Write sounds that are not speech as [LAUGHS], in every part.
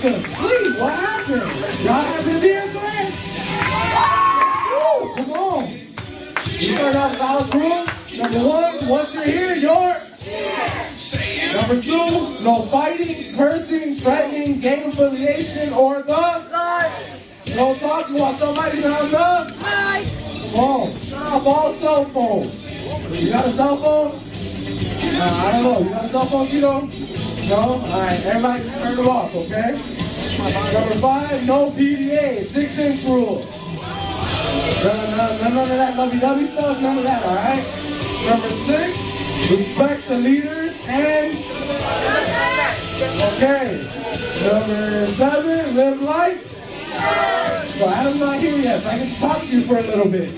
to sleep. What happened? Y'all happy to be here today? Woo, come on. You start off with house rules. Number one, once you're here, you're. Number two, no fighting, cursing, threatening, gang affiliation, or the. No talking while somebody's on the. Phone. Off all cell phones. You got a cell phone? Uh, I don't know. You got a cell phone, Tito? No? Alright, everybody turn them off, okay? Number five, no PDA, six inch rule. None, none, none of that lovey-dovey stuff, none of that, alright? Number six, respect the leaders and okay. Number seven, live life. So Adam's not here yet, so I can talk to you for a little bit.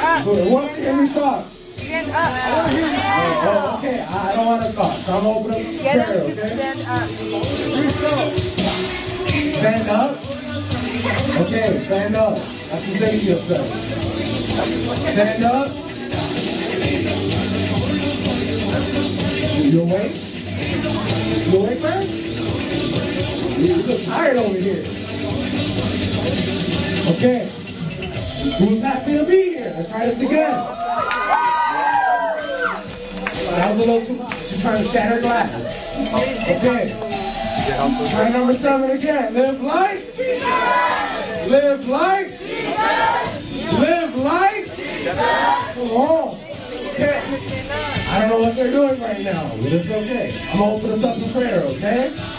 Up. Who wants to hear talk? Stand up. Oh, okay, I don't want to talk, so I'm open up Get prayer, to okay? stand up. Stand up. Okay, stand up. That's the say to yourself. Stand up. You awake? You awake, man? You look tired over here. Okay. Who's happy to be here? Let's try this again. That was a little too much. She's trying to shatter glass. Okay. Try number seven again. Live life. Live life. Live life. Come on. Okay. I don't know what they're doing right now, but it's okay. I'm gonna open us up in prayer, okay?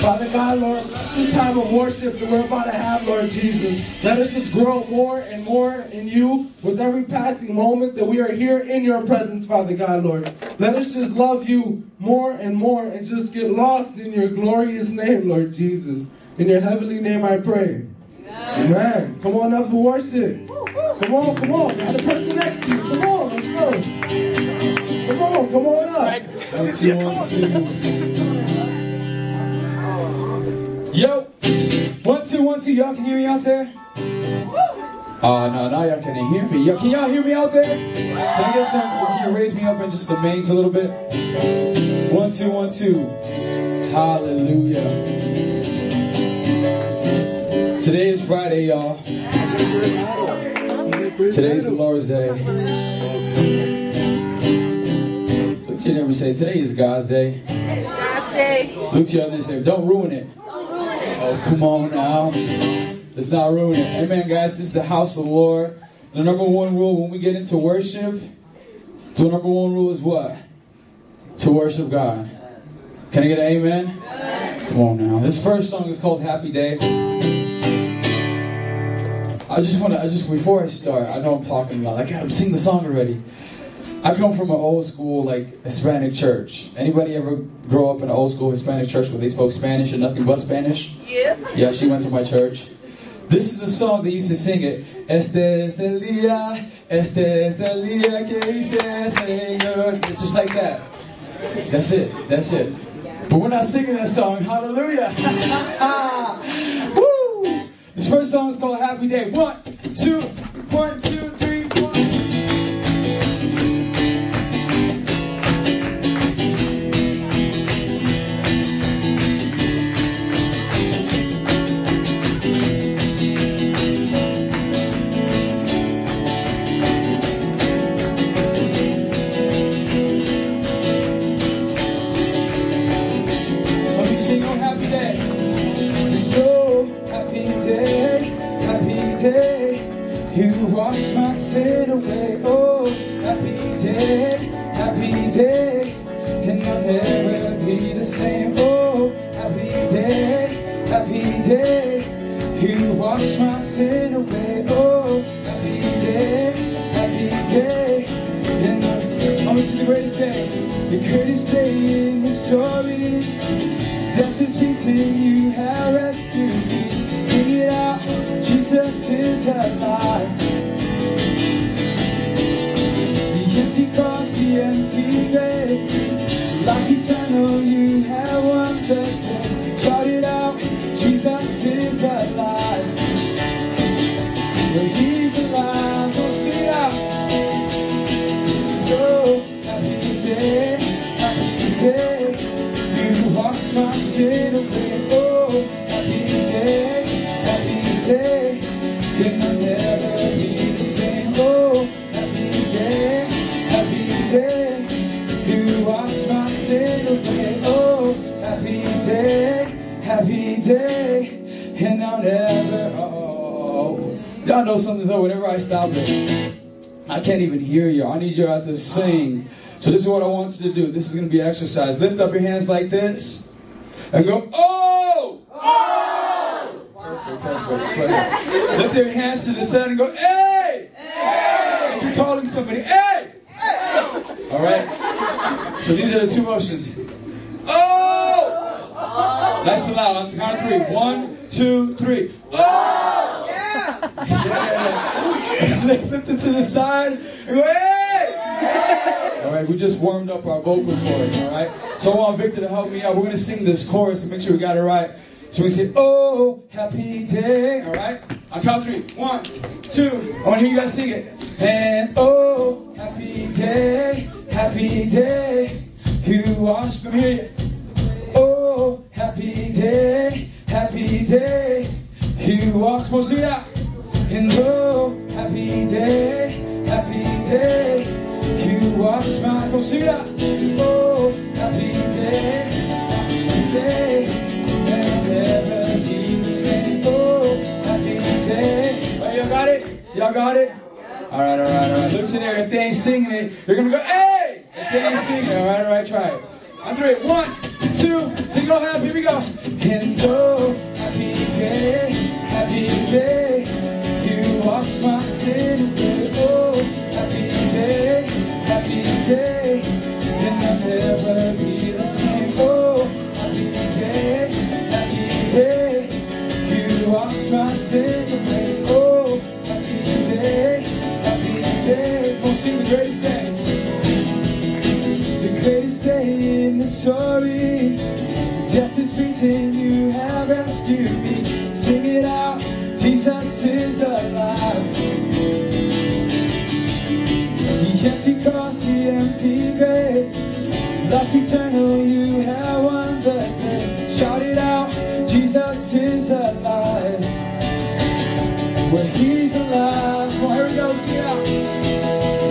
Father God, Lord, this time of worship that we're about to have, Lord Jesus, let us just grow more and more in you with every passing moment that we are here in your presence, Father God, Lord. Let us just love you more and more and just get lost in your glorious name, Lord Jesus. In your heavenly name I pray. Amen. Come on up for worship. Come on, come on. Got the person next to you. Come on, let's go. Come on, come on up. Two. Yo, one, two, one, two. Y'all can hear me out there? Oh, no, now y'all can't hear me. Yo, can y'all hear me out there? Can I get some? Can you raise me up in just the mains a little bit? One, two, one, two. Hallelujah. Today is Friday, y'all. Today's the Lord's Day. Look to your neighbor say, today is God's day. Last day. Look to your other and say, don't ruin it. Oh, come on now. Let's not ruin it. Amen, guys. This is the house of the Lord. The number one rule when we get into worship, the number one rule is what? To worship God. Can I get an amen? Come on now. This first song is called Happy Day. I just want to, I just, before I start, I know I'm talking a lot. I gotta sing the song already. I come from an old school, like, Hispanic church. Anybody ever grow up in an old school Hispanic church where they spoke Spanish and nothing but Spanish? Yeah. Yeah, she went to my church. This is a song they used to sing it. Este es el día, este es el día que hice, Señor. Just like that. That's it. That's it. But we're not singing that song. Hallelujah. [LAUGHS] Woo! This first song is called Happy Day. One, two, one, wash my sin away. Oh, happy day, happy day. And I'll never be the same. Oh, happy day, happy day. You wash my sin away. Oh, happy day, happy day. And I'm, I'm the greatest day, the greatest day in history. Death is beaten, you have rescued me. Sing it out, Jesus is alive. The empty cross, the empty grave. Life eternal, you have won the day. Shout it out, Jesus is alive. Well, he's alive, oh, it out. Oh, happy day, happy day. You wash my sin away. Never. Oh, y'all know something's up whenever I stop it. I can't even hear you. I need you guys to sing. So this is what I want you to do. This is going to be exercise. Lift up your hands like this and go, oh! Oh! Perfect, perfect, perfect. Lift your hands to the side and go, hey! Hey! If you're calling somebody, hey! Hey! All right? So these are the two motions. Nice and loud. On the count of three. One, two, three. Oh! Yeah! Yeah! Lift it to the side hey! All right, we just warmed up our vocal cords, all right? So I want Victor to help me out. We're going to sing this chorus and make sure we got it right. So we say, oh, happy day, all right? On count three. One, two. I want to hear you guys sing it. And oh, happy day, happy day. You here. Oh, happy day, happy day. You wash from here. And oh, happy day, happy day. You wash my concealer. Oh, happy day, happy day. And never same. Oh, happy day. Oh, y'all got it? Y'all got it? All right, all right, all right. Look to there. If they ain't singing it, you're gonna go, hey! If they ain't singing it, all right, all right, try it. On three. One, two, sing all happy. Here we go. And oh, happy day, happy day. You wash my sin away. Oh, happy day, happy day. Then I'll never be the same. Oh, happy day, happy day. You wash my sin away. Oh, happy day, happy day. On, sing the greatest thing. The story. Death is beaten, you have rescued me. Sing it out, Jesus is alive. The empty cross, the empty grave. Life eternal, you have won the day. Shout it out, Jesus is alive. Where he's alive. On, here we go, sing it out. And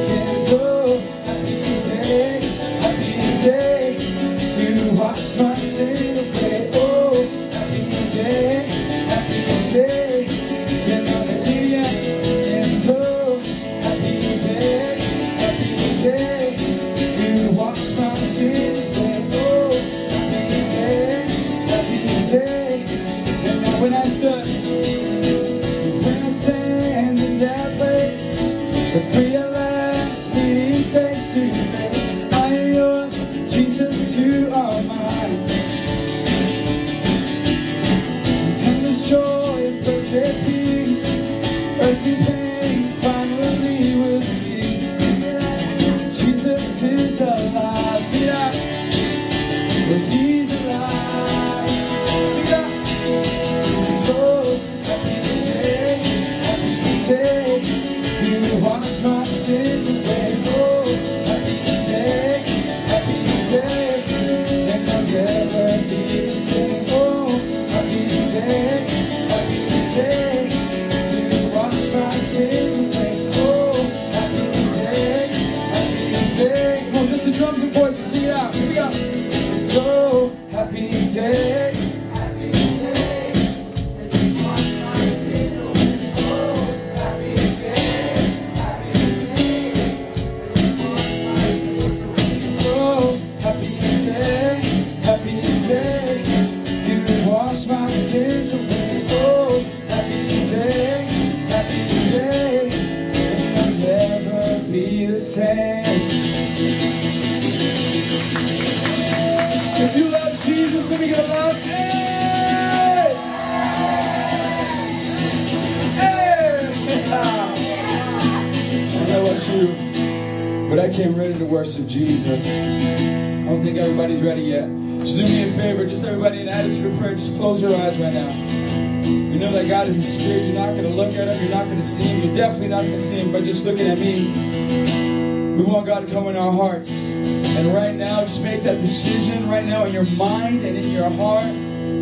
looking at me. We want God to come in our hearts. And right now, just make that decision right now in your mind and in your heart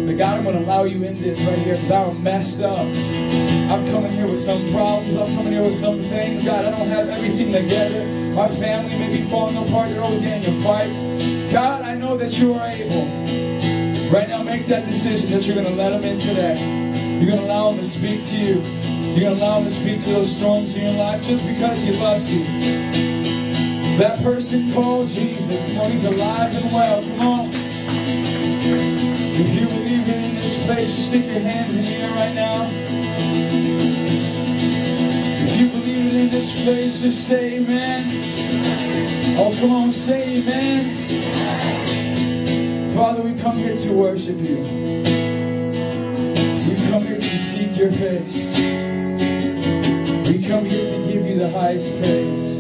that God, I'm going to allow you in this right here because I'm messed up. I'm coming here with some problems. I'm coming here with some things. God, I don't have everything together. My family may be falling apart. They're always getting in fights. God, I know that you are able. Right now, make that decision that you're going to let them in today. You're going to allow them to speak to you. You're gonna allow him to speak to those storms in your life just because he loves you. That person called Jesus, you know, he's alive and well. Come on. If you believe it in this place, just stick your hands in the air right now. If you believe it in this place, just say amen. Oh, come on, say amen. Father, we come here to worship you. We come here to seek your face the highest praise.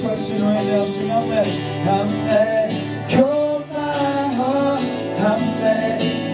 And that's what had kept me back, and that's what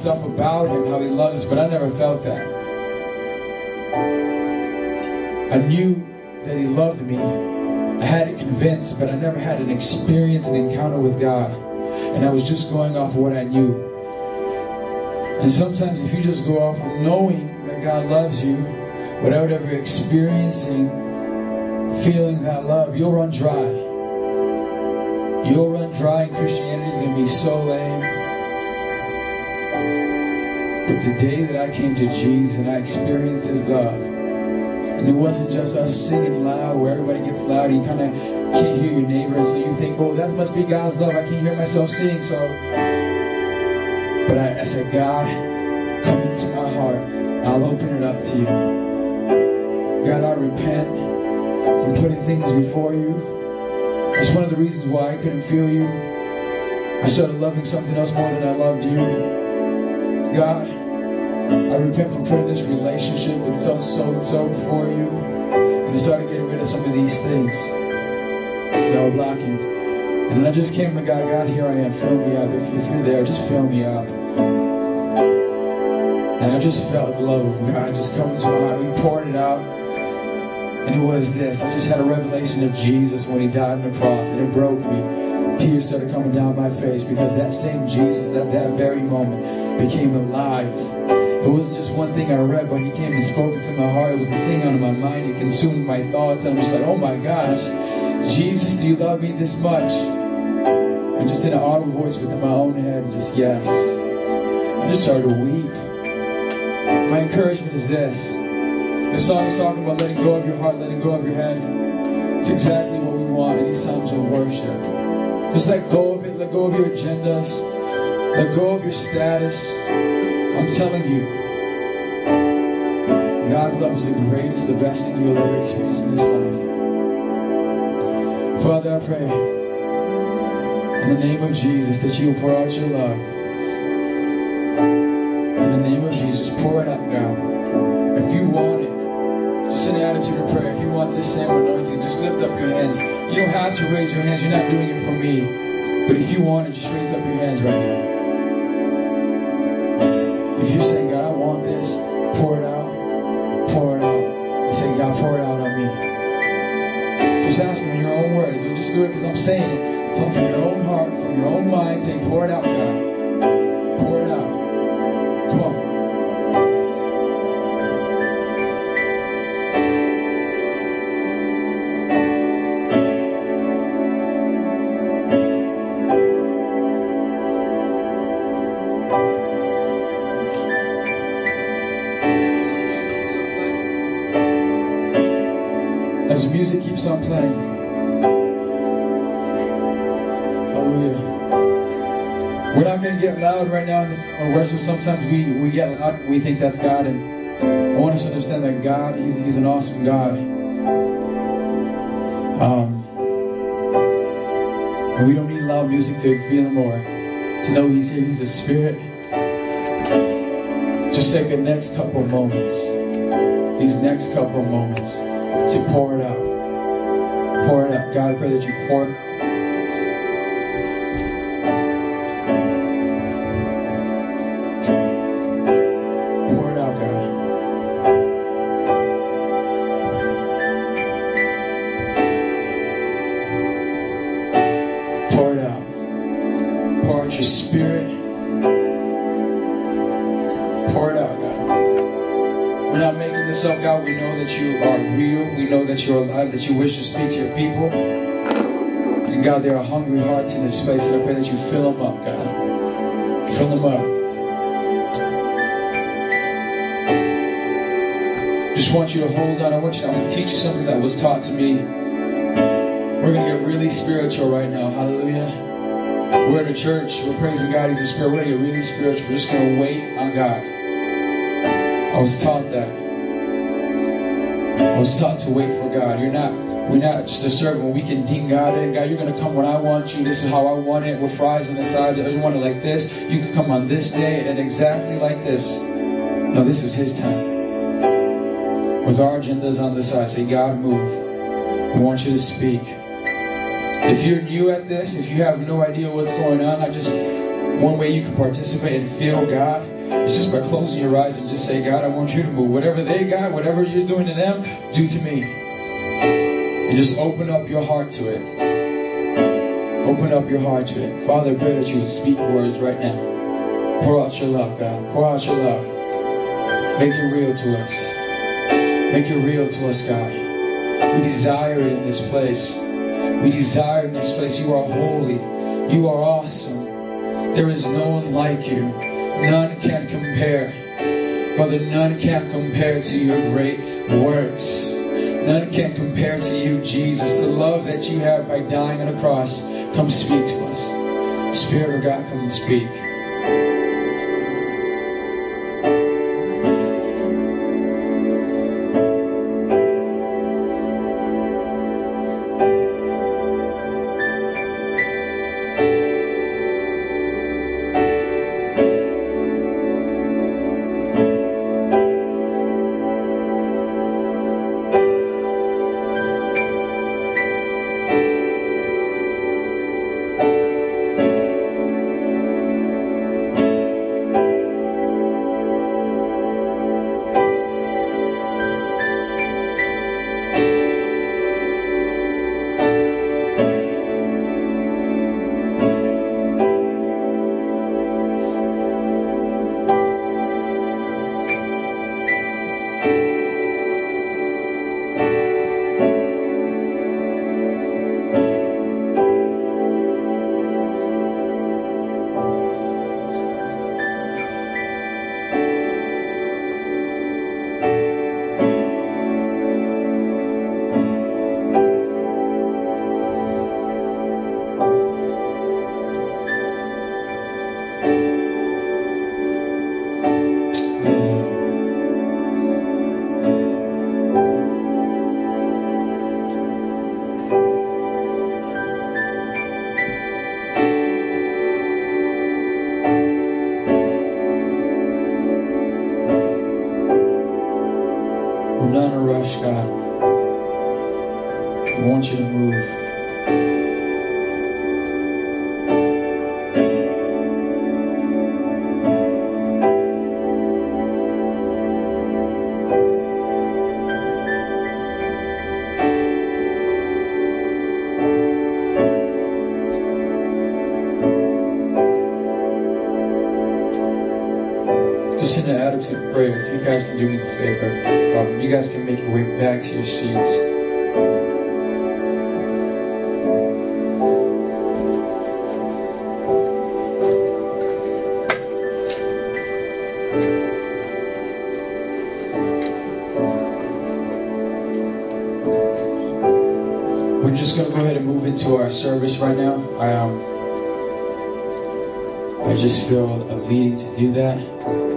stuff about Him, how He loves but I never felt that. I knew that He loved me. I had it convinced, but I never had an experience, an encounter with God. And I was just going off what I knew. And sometimes, if you just go off of knowing that God loves you without ever experiencing, feeling that love, you'll run dry. You'll run dry, and Christianity is going to be so lame. But the day that I came to Jesus and I experienced His love, and it wasn't just us singing loud where everybody gets loud and you kind of can't hear your neighbor. So you think, oh, that must be God's love. I can't hear myself sing. So, but I, I said, God, come into my heart. I'll open it up to you. God, I repent from putting things before you. It's one of the reasons why I couldn't feel you. I started loving something else more than I loved you. God, I repent for putting this relationship with so so and so before you. And I started getting rid of some of these things that were blocking. And I just came to God, God, here I am, fill me up. If, if you're there, just fill me up. And I just felt the love of God just coming to my heart. We poured it out. And it was this. I just had a revelation of Jesus when he died on the cross. And it broke me. Tears started coming down my face because that same Jesus at that very moment became alive. It wasn't just one thing I read, but he came and spoke into my heart. It was the thing on my mind. It consumed my thoughts. And I'm just like, oh my gosh, Jesus, do you love me this much? And just in an audible voice within my own head, just yes. I just started to weep. My encouragement is this. The song is talking about letting go of your heart, letting go of your head. It's exactly what we want in these times of worship. Just let go of it, let go of your agendas, let go of your status. I'm telling you, God's love is the greatest, the best thing you'll ever experience in this life. Father, I pray in the name of Jesus that you will pour out your love. In the name of Jesus, pour it out, God. If you want it, just an attitude of prayer. If you want this same anointing, just lift up your hands. You don't have to raise your hands. You're not doing it for me. But if you want it, just raise up your hands right now. If you're saying, God, I want this, pour it out, pour it out. And say, God, pour it out on me. Just ask Him in your own words. Don't just do it because I'm saying it. Tell Him from your own heart, from your own mind, say, pour it out, God. Not going to get loud right now in this worship. Sometimes we, we get loud we think that's God. And I want us to understand that God, He's, he's an awesome God. Um, and we don't need loud music to feel Him to know He's here. He's a Spirit. Just take the next couple moments, these next couple moments, to pour it out. Pour it out. God, I pray that you pour space, and I pray that you fill them up, God. Fill them up. Just want you to hold on. I want you. I'm going to teach you something that was taught to me. We're going to get really spiritual right now. Hallelujah. We're at a church. We're praising God. He's a spirit. We're going to get really spiritual. We're just going to wait on God. I was taught that. I was taught to wait for God. You're not. We're not just a servant. We can ding God in. God, you're going to come when I want you. This is how I want it. With fries on the side. I want it like this. You can come on this day and exactly like this. No, this is His time with our agendas on the side. Say, God, move. We want you to speak. If you're new at this, if you have no idea what's going on, I just One way you can participate and feel God is just by closing your eyes and just say, God, I want you to move. Whatever they got, whatever you're doing to them, do to me. And just open up your heart to it. Open up your heart to it. Father, I pray that you would speak words right now. Pour out your love, God. Pour out your love. Make it real to us. Make it real to us, God. We desire it in this place. We desire in this place. You are holy. You are awesome. There is no one like you. None can compare. Father, none can compare to your great works. None can compare to you, Jesus. The love that you have by dying on a cross. Come speak to us. Spirit of God, come and speak. To your seats. We're just gonna go ahead and move into our service right now. I um, I just feel a leading to do that.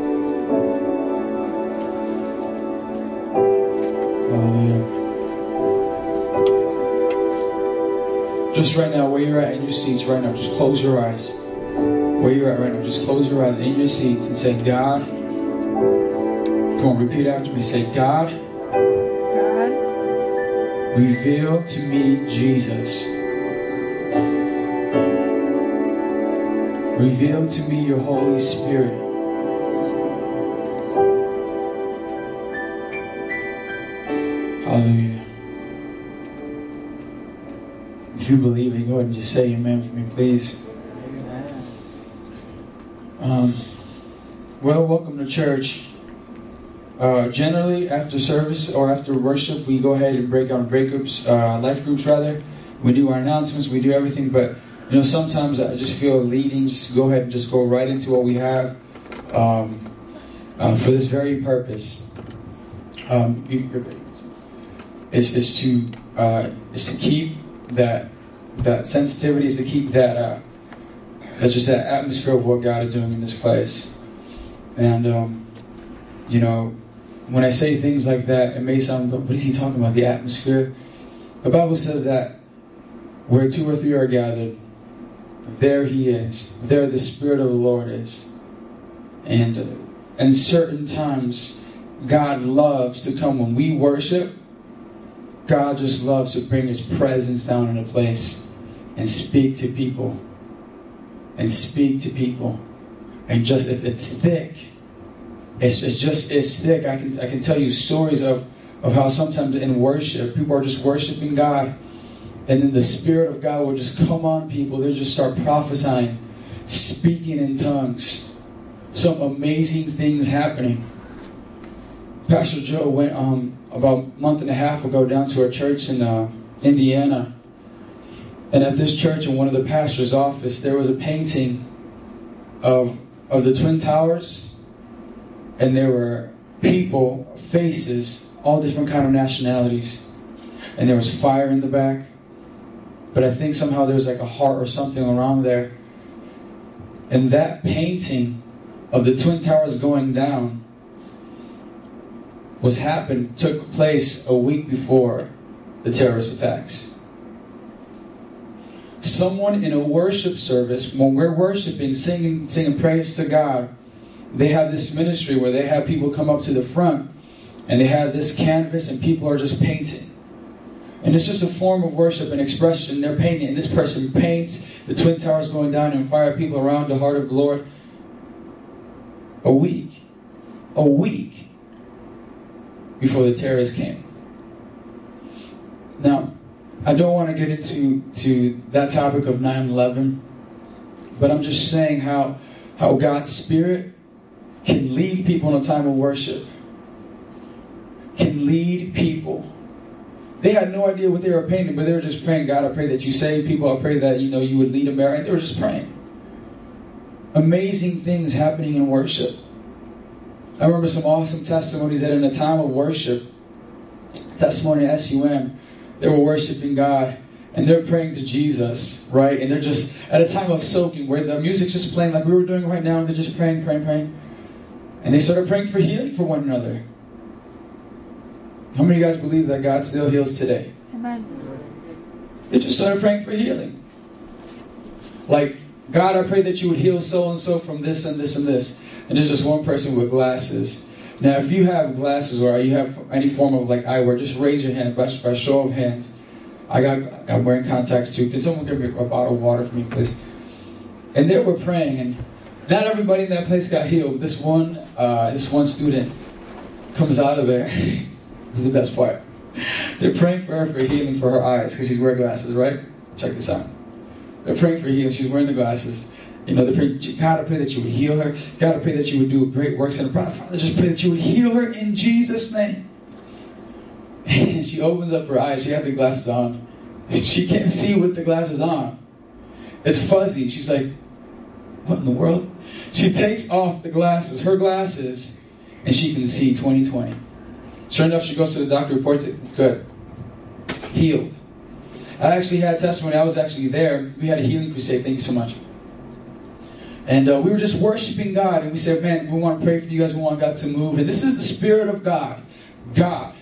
Just right now, where you're at in your seats right now, just close your eyes. Where you're at right now, just close your eyes in your seats and say, God. Come on, repeat after me. Say, God, God, reveal to me Jesus. Reveal to me your Holy Spirit. You believe it, go ahead and just say amen for me, please. Um, well, welcome to church. Uh, generally, after service or after worship, we go ahead and break out break groups, uh, life groups rather. We do our announcements, we do everything, but you know, sometimes I just feel leading just go ahead and just go right into what we have um, uh, for this very purpose. Um, is, is to uh, is to keep that that sensitivity, is to keep that uh, that just that atmosphere of what God is doing in this place. And um, you know, when I say things like that, it may sound, what is he talking about? The atmosphere. The Bible says that where two or three are gathered, there He is. There the Spirit of the Lord is. And and certain times, God loves to come when we worship. God just loves to bring His presence down in a place and speak to people. and speak to people. And just it's it's thick. It's, it's just it's thick. I can I can tell you stories of, of how sometimes in worship people are just worshiping God and then the Spirit of God will just come on people. They'll just start prophesying, speaking in tongues. Some amazing things happening. Pastor Joe went um, about a month and a half ago down to our church in uh, Indiana. And at this church, in one of the pastor's office, there was a painting of, of the Twin Towers. And there were people, faces, all different kind of nationalities. And there was fire in the back. But I think somehow there's like a heart or something around there. And that painting of the Twin Towers going down was happened, took place a week before the terrorist attacks. Someone in a worship service, when we're worshiping, singing, singing praise to God, they have this ministry where they have people come up to the front and they have this canvas and people are just painting. And it's just a form of worship and expression. They're painting, and this person paints the Twin Towers going down and fire people around the heart of the Lord. A week. A week before the terrorists came. Now, I don't want to get into to that topic of 9-11, but I'm just saying how how God's Spirit can lead people in a time of worship. Can lead people they had no idea what they were painting, but they were just praying, God, I pray that you save people. I pray that you know you would lead America. They were just praying. Amazing things happening in worship. I remember some awesome testimonies that in a time of worship, testimony at SUM, they were worshiping God and they're praying to Jesus, right? And they're just at a time of soaking where the music's just playing like we were doing right now, and they're just praying, praying, praying. And they started praying for healing for one another. How many of you guys believe that God still heals today? Amen. They just started praying for healing. Like, God, I pray that you would heal so and so from this and this and this. And there's just one person with glasses. Now, if you have glasses or you have any form of like eyewear, just raise your hand by, by show of hands. I got I'm wearing contacts too. Can someone give me a bottle of water for me, please? And they were praying, and not everybody in that place got healed. This one, uh, this one student comes out of there. [LAUGHS] This is the best part. They're praying for her for healing for her eyes because she's wearing glasses, right? Check this out. They're praying for healing. She's wearing the glasses. You know, pray, God, I pray that you would heal her. God, I pray that you would do great works in her. Father, just pray that you would heal her in Jesus' name. And [LAUGHS] she opens up her eyes. She has the glasses on. [LAUGHS] She can't see with the glasses on. It's fuzzy. She's like, what in the world? She takes off the glasses, her glasses, and she can see 2020. Sure enough, she goes to the doctor, reports it. It's good. Healed. I actually had testimony. I was actually there. We had a healing crusade. Thank you so much. And uh, we were just worshiping God, and we said, "Man, we want to pray for you guys. We want God to move." And this is the Spirit of God, God.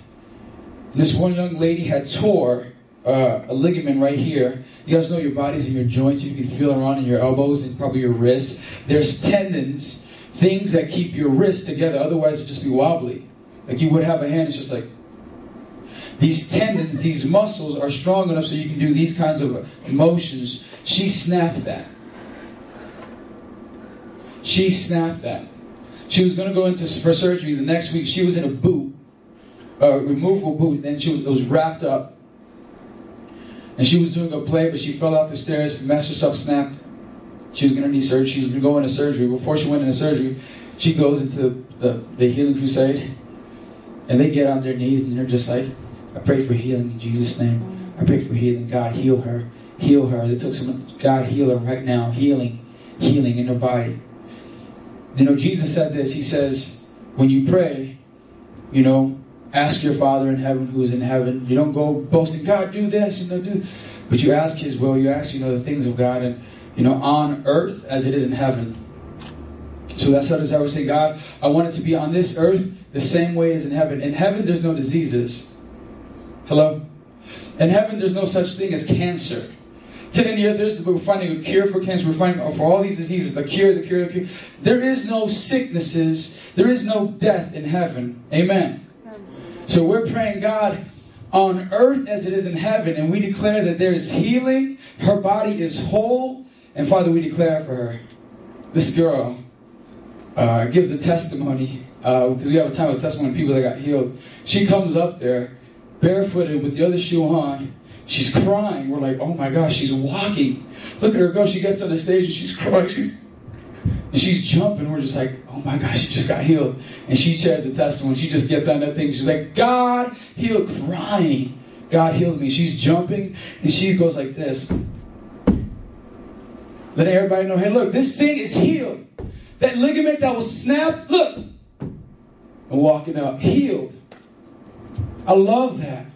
And this one young lady had tore uh, a ligament right here. You guys know your bodies and your joints. You can feel around in your elbows and probably your wrists. There's tendons, things that keep your wrists together. Otherwise, it'd just be wobbly. Like you would have a hand, it's just like these tendons, these muscles are strong enough so you can do these kinds of motions. She snapped that. She snapped that. She was going to go into for surgery the next week. She was in a boot, a removable boot, and she was, was wrapped up. And she was doing a play, but she fell off the stairs, messed herself, snapped. She was going to need surgery. She was going to go into surgery. Before she went into surgery, she goes into the, the healing crusade. And they get on their knees and they're just like, I pray for healing in Jesus' name. I pray for healing. God, heal her. Heal her. They took some, God, heal her right now. Healing. Healing in her body. You know, Jesus said this. He says, when you pray, you know, ask your Father in heaven who is in heaven. You don't go boasting, God, do this, and do But you ask His will. You ask, you know, the things of God. And, you know, on earth as it is in heaven. So that's how does I would say, God, I want it to be on this earth the same way as in heaven. In heaven, there's no diseases. Hello? In heaven, there's no such thing as cancer. The earth, there's, we're finding a cure for cancer. We're finding for all these diseases, the cure, the cure, the cure. There is no sicknesses. There is no death in heaven. Amen. So we're praying, God, on earth as it is in heaven, and we declare that there is healing. Her body is whole. And Father, we declare for her. This girl uh, gives a testimony uh, because we have a time of testimony people that got healed. She comes up there barefooted with the other shoe on. She's crying. We're like, oh my gosh, she's walking. Look at her go. She gets on the stage and she's [LAUGHS] crying. She's and she's jumping. We're just like, oh my gosh, she just got healed. And she shares the testimony. She just gets on that thing. She's like, God healed, crying. God healed me. She's jumping and she goes like this. Let everybody know, hey, look, this thing is healed. That ligament that was snapped, look. And walking out, healed. I love that.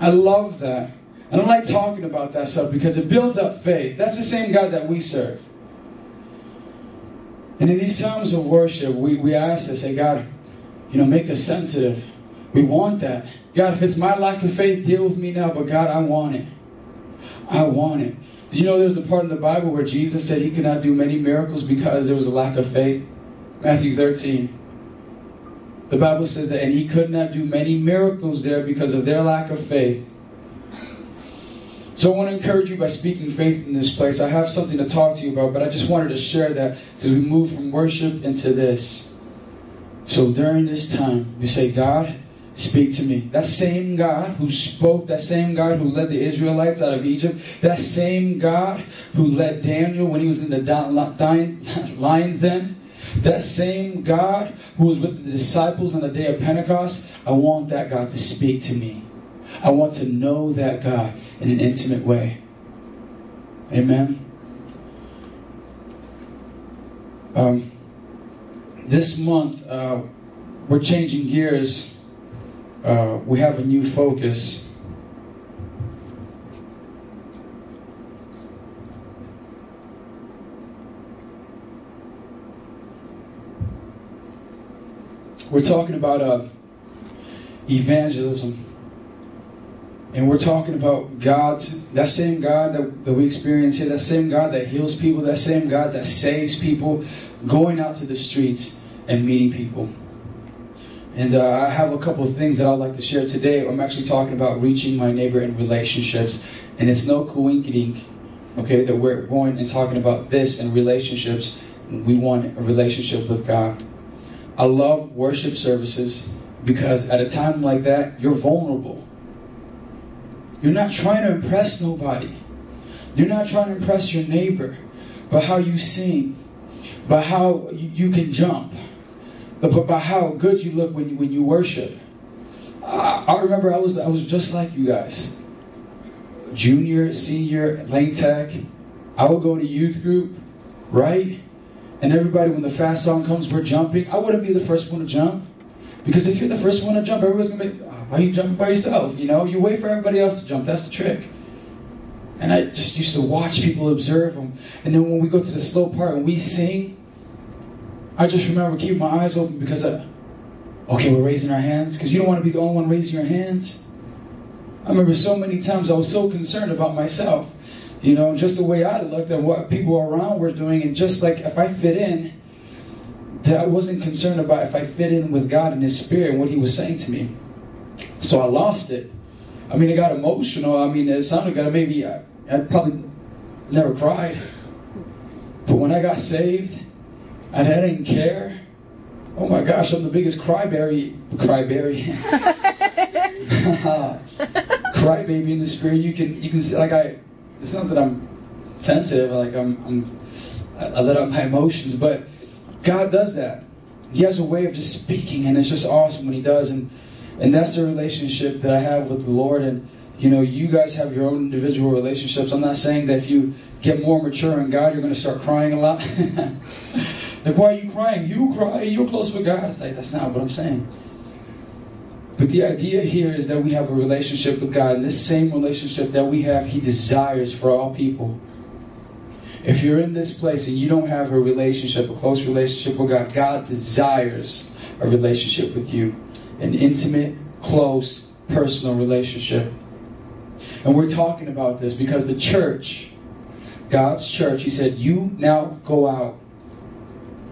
I love that. I like talking about that stuff because it builds up faith. That's the same God that we serve. And in these times of worship, we, we ask to say, God, you know, make us sensitive. We want that. God, if it's my lack of faith, deal with me now. But God, I want it. I want it. Did you know there's a part in the Bible where Jesus said he could not do many miracles because there was a lack of faith? Matthew 13. The Bible says that, and he could not do many miracles there because of their lack of faith. So I want to encourage you by speaking faith in this place. I have something to talk to you about, but I just wanted to share that as we move from worship into this. So during this time, you say, God, speak to me. That same God who spoke, that same God who led the Israelites out of Egypt, that same God who led Daniel when he was in the [LAUGHS] lion's den, that same God who was with the disciples on the day of Pentecost, I want that God to speak to me. I want to know that God in an intimate way. Amen. Um, this month, uh, we're changing gears. Uh, we have a new focus. We're talking about uh, evangelism. And we're talking about God's, that same God that, that we experience here, that same God that heals people, that same God that saves people, going out to the streets and meeting people. And uh, I have a couple of things that I'd like to share today. I'm actually talking about reaching my neighbor in relationships. And it's no coincidence, okay, that we're going and talking about this in relationships. We want a relationship with God. I love worship services because at a time like that, you're vulnerable. You're not trying to impress nobody. You're not trying to impress your neighbor by how you sing, by how you can jump, but by how good you look when you, when you worship. I, I remember I was I was just like you guys. Junior, senior, Lane Tech. I would go to youth group, right? And everybody, when the fast song comes, we're jumping. I wouldn't be the first one to jump. Because if you're the first one to jump, everybody's gonna be, oh, why are you jumping by yourself? You know, you wait for everybody else to jump. That's the trick. And I just used to watch people observe them. And then when we go to the slow part and we sing, I just remember keeping my eyes open because, I, okay, we're raising our hands. Because you don't want to be the only one raising your hands. I remember so many times I was so concerned about myself. You know, just the way I looked and what people around were doing, and just like if I fit in, that I wasn't concerned about if I fit in with God and His Spirit and what He was saying to me. So I lost it. I mean, it got emotional. I mean, it sounded good. Maybe I, I probably never cried. But when I got saved and I didn't care, oh my gosh, I'm the biggest cryberry. Cryberry. [LAUGHS] crybaby in the spirit. You can, you can see, like, I, it's not that I'm sensitive, like, I'm, I'm I let out my emotions, but God does that. He has a way of just speaking, and it's just awesome when He does. And and that's the relationship that I have with the Lord. And you know, you guys have your own individual relationships. I'm not saying that if you get more mature in God, you're going to start crying a lot. [LAUGHS] like, why are you crying? You cry. You're close with God. It's like that's not what I'm saying. But the idea here is that we have a relationship with God, and this same relationship that we have, He desires for all people. If you're in this place and you don't have a relationship, a close relationship with God, God desires a relationship with you. An intimate, close, personal relationship. And we're talking about this because the church, God's church, He said, You now go out.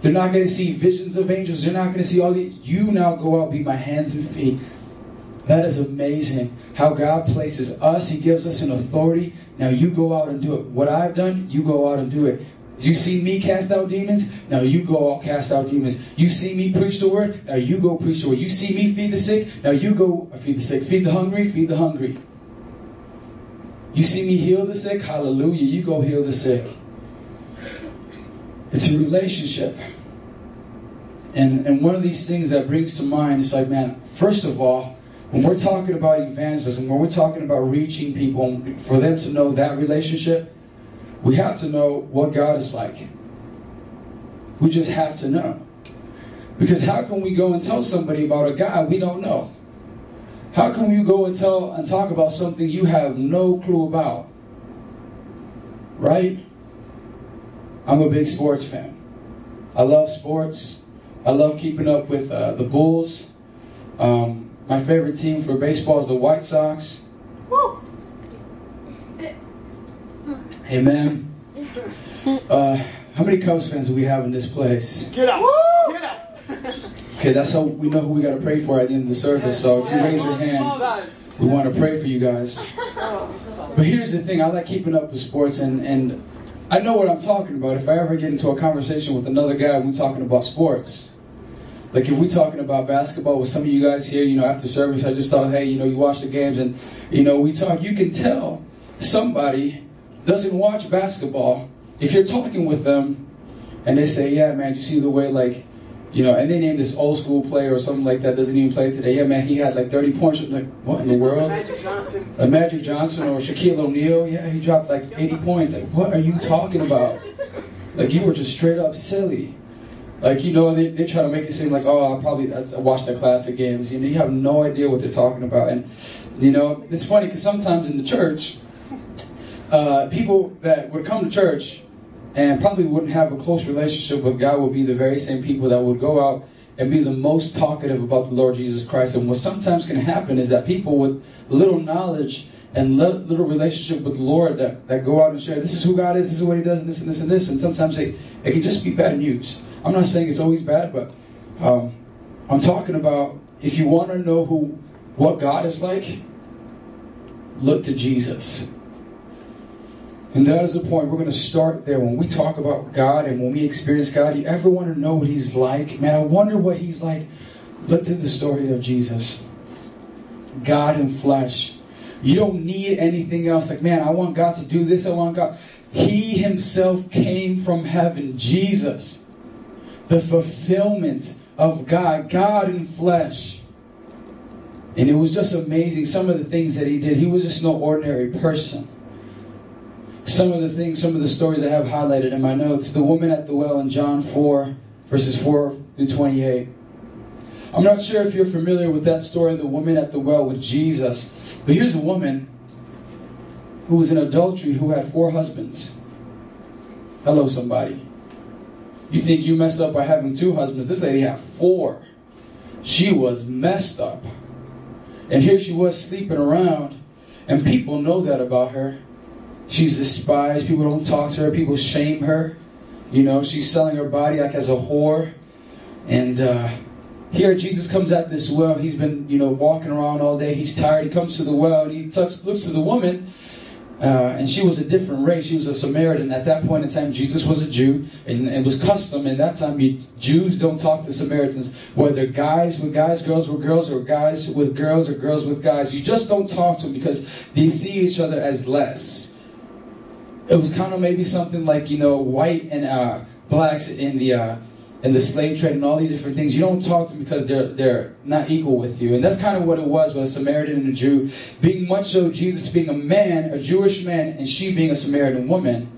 They're not going to see visions of angels. They're not going to see all the. You now go out, be my hands and feet. That is amazing how God places us. He gives us an authority Now you go out and do it. What I've done, you go out and do it. You see me cast out demons? Now you go out cast out demons. You see me preach the word? Now you go preach the word. You see me feed the sick? Now you go uh, feed the sick. Feed the hungry? Feed the hungry. You see me heal the sick? Hallelujah. You go heal the sick. It's a relationship. And, and one of these things that brings to mind is like, man, first of all, when we're talking about evangelism, when we're talking about reaching people, for them to know that relationship, we have to know what God is like. We just have to know. Because how can we go and tell somebody about a God we don't know? How can you go and tell and talk about something you have no clue about? Right? I'm a big sports fan. I love sports. I love keeping up with uh, the Bulls. Um, my favorite team for baseball is the White Sox. Amen. Uh, how many Cubs fans do we have in this place? Get up! Get up! Okay, that's how we know who we got to pray for at the end of the service. So if you raise your hand, we want to pray for you guys. But here's the thing: I like keeping up with sports, and and I know what I'm talking about. If I ever get into a conversation with another guy, we're talking about sports. Like if we're talking about basketball with some of you guys here, you know, after service, I just thought, hey, you know, you watch the games, and you know, we talk. You can tell somebody doesn't watch basketball if you're talking with them, and they say, yeah, man, you see the way like you know, and they named this old school player or something like that doesn't even play today. Yeah, man, he had like 30 points. Like, what in the world? Magic Johnson. A Magic Johnson or Shaquille O'Neal. Yeah, he dropped like 80 points. Like, what are you talking about? Like, you were just straight up silly. Like, you know, they, they try to make it seem like, oh, I probably I watched the classic games. You know, you have no idea what they're talking about. And, you know, it's funny because sometimes in the church, uh, people that would come to church and probably wouldn't have a close relationship with God would be the very same people that would go out and be the most talkative about the Lord Jesus Christ. And what sometimes can happen is that people with little knowledge and little relationship with the Lord that, that go out and share, this is who God is, this is what He does, and this and this and this. And sometimes it, it can just be bad news. I'm not saying it's always bad, but um, I'm talking about if you want to know who what God is like, look to Jesus. And that is the point. We're going to start there. When we talk about God and when we experience God, you ever want to know what He's like? Man, I wonder what He's like. Look to the story of Jesus God in flesh. You don't need anything else. Like, man, I want God to do this. I want God. He Himself came from heaven. Jesus, the fulfillment of God, God in flesh. And it was just amazing. Some of the things that He did. He was just no ordinary person some of the things, some of the stories I have highlighted in my notes. The woman at the well in John 4, verses 4 through 28. I'm not sure if you're familiar with that story, the woman at the well with Jesus. But here's a woman who was in adultery who had four husbands. Hello, somebody. You think you messed up by having two husbands? This lady had four. She was messed up. And here she was sleeping around, and people know that about her. She's despised. People don't talk to her. People shame her. You know, she's selling her body like as a whore. And uh, here Jesus comes at this well. He's been, you know, walking around all day. He's tired. He comes to the well and he looks to the woman. Uh, and she was a different race. She was a Samaritan. At that point in time, Jesus was a Jew, and it was custom. In that time, you, Jews don't talk to Samaritans, whether guys with guys, girls with girls, or guys with girls, or girls with guys. You just don't talk to them because they see each other as less it was kind of maybe something like you know white and uh, blacks in the uh, in the slave trade and all these different things. You don't talk to them because they're they're not equal with you, and that's kind of what it was with a Samaritan and a Jew. Being much so, Jesus being a man, a Jewish man, and she being a Samaritan woman.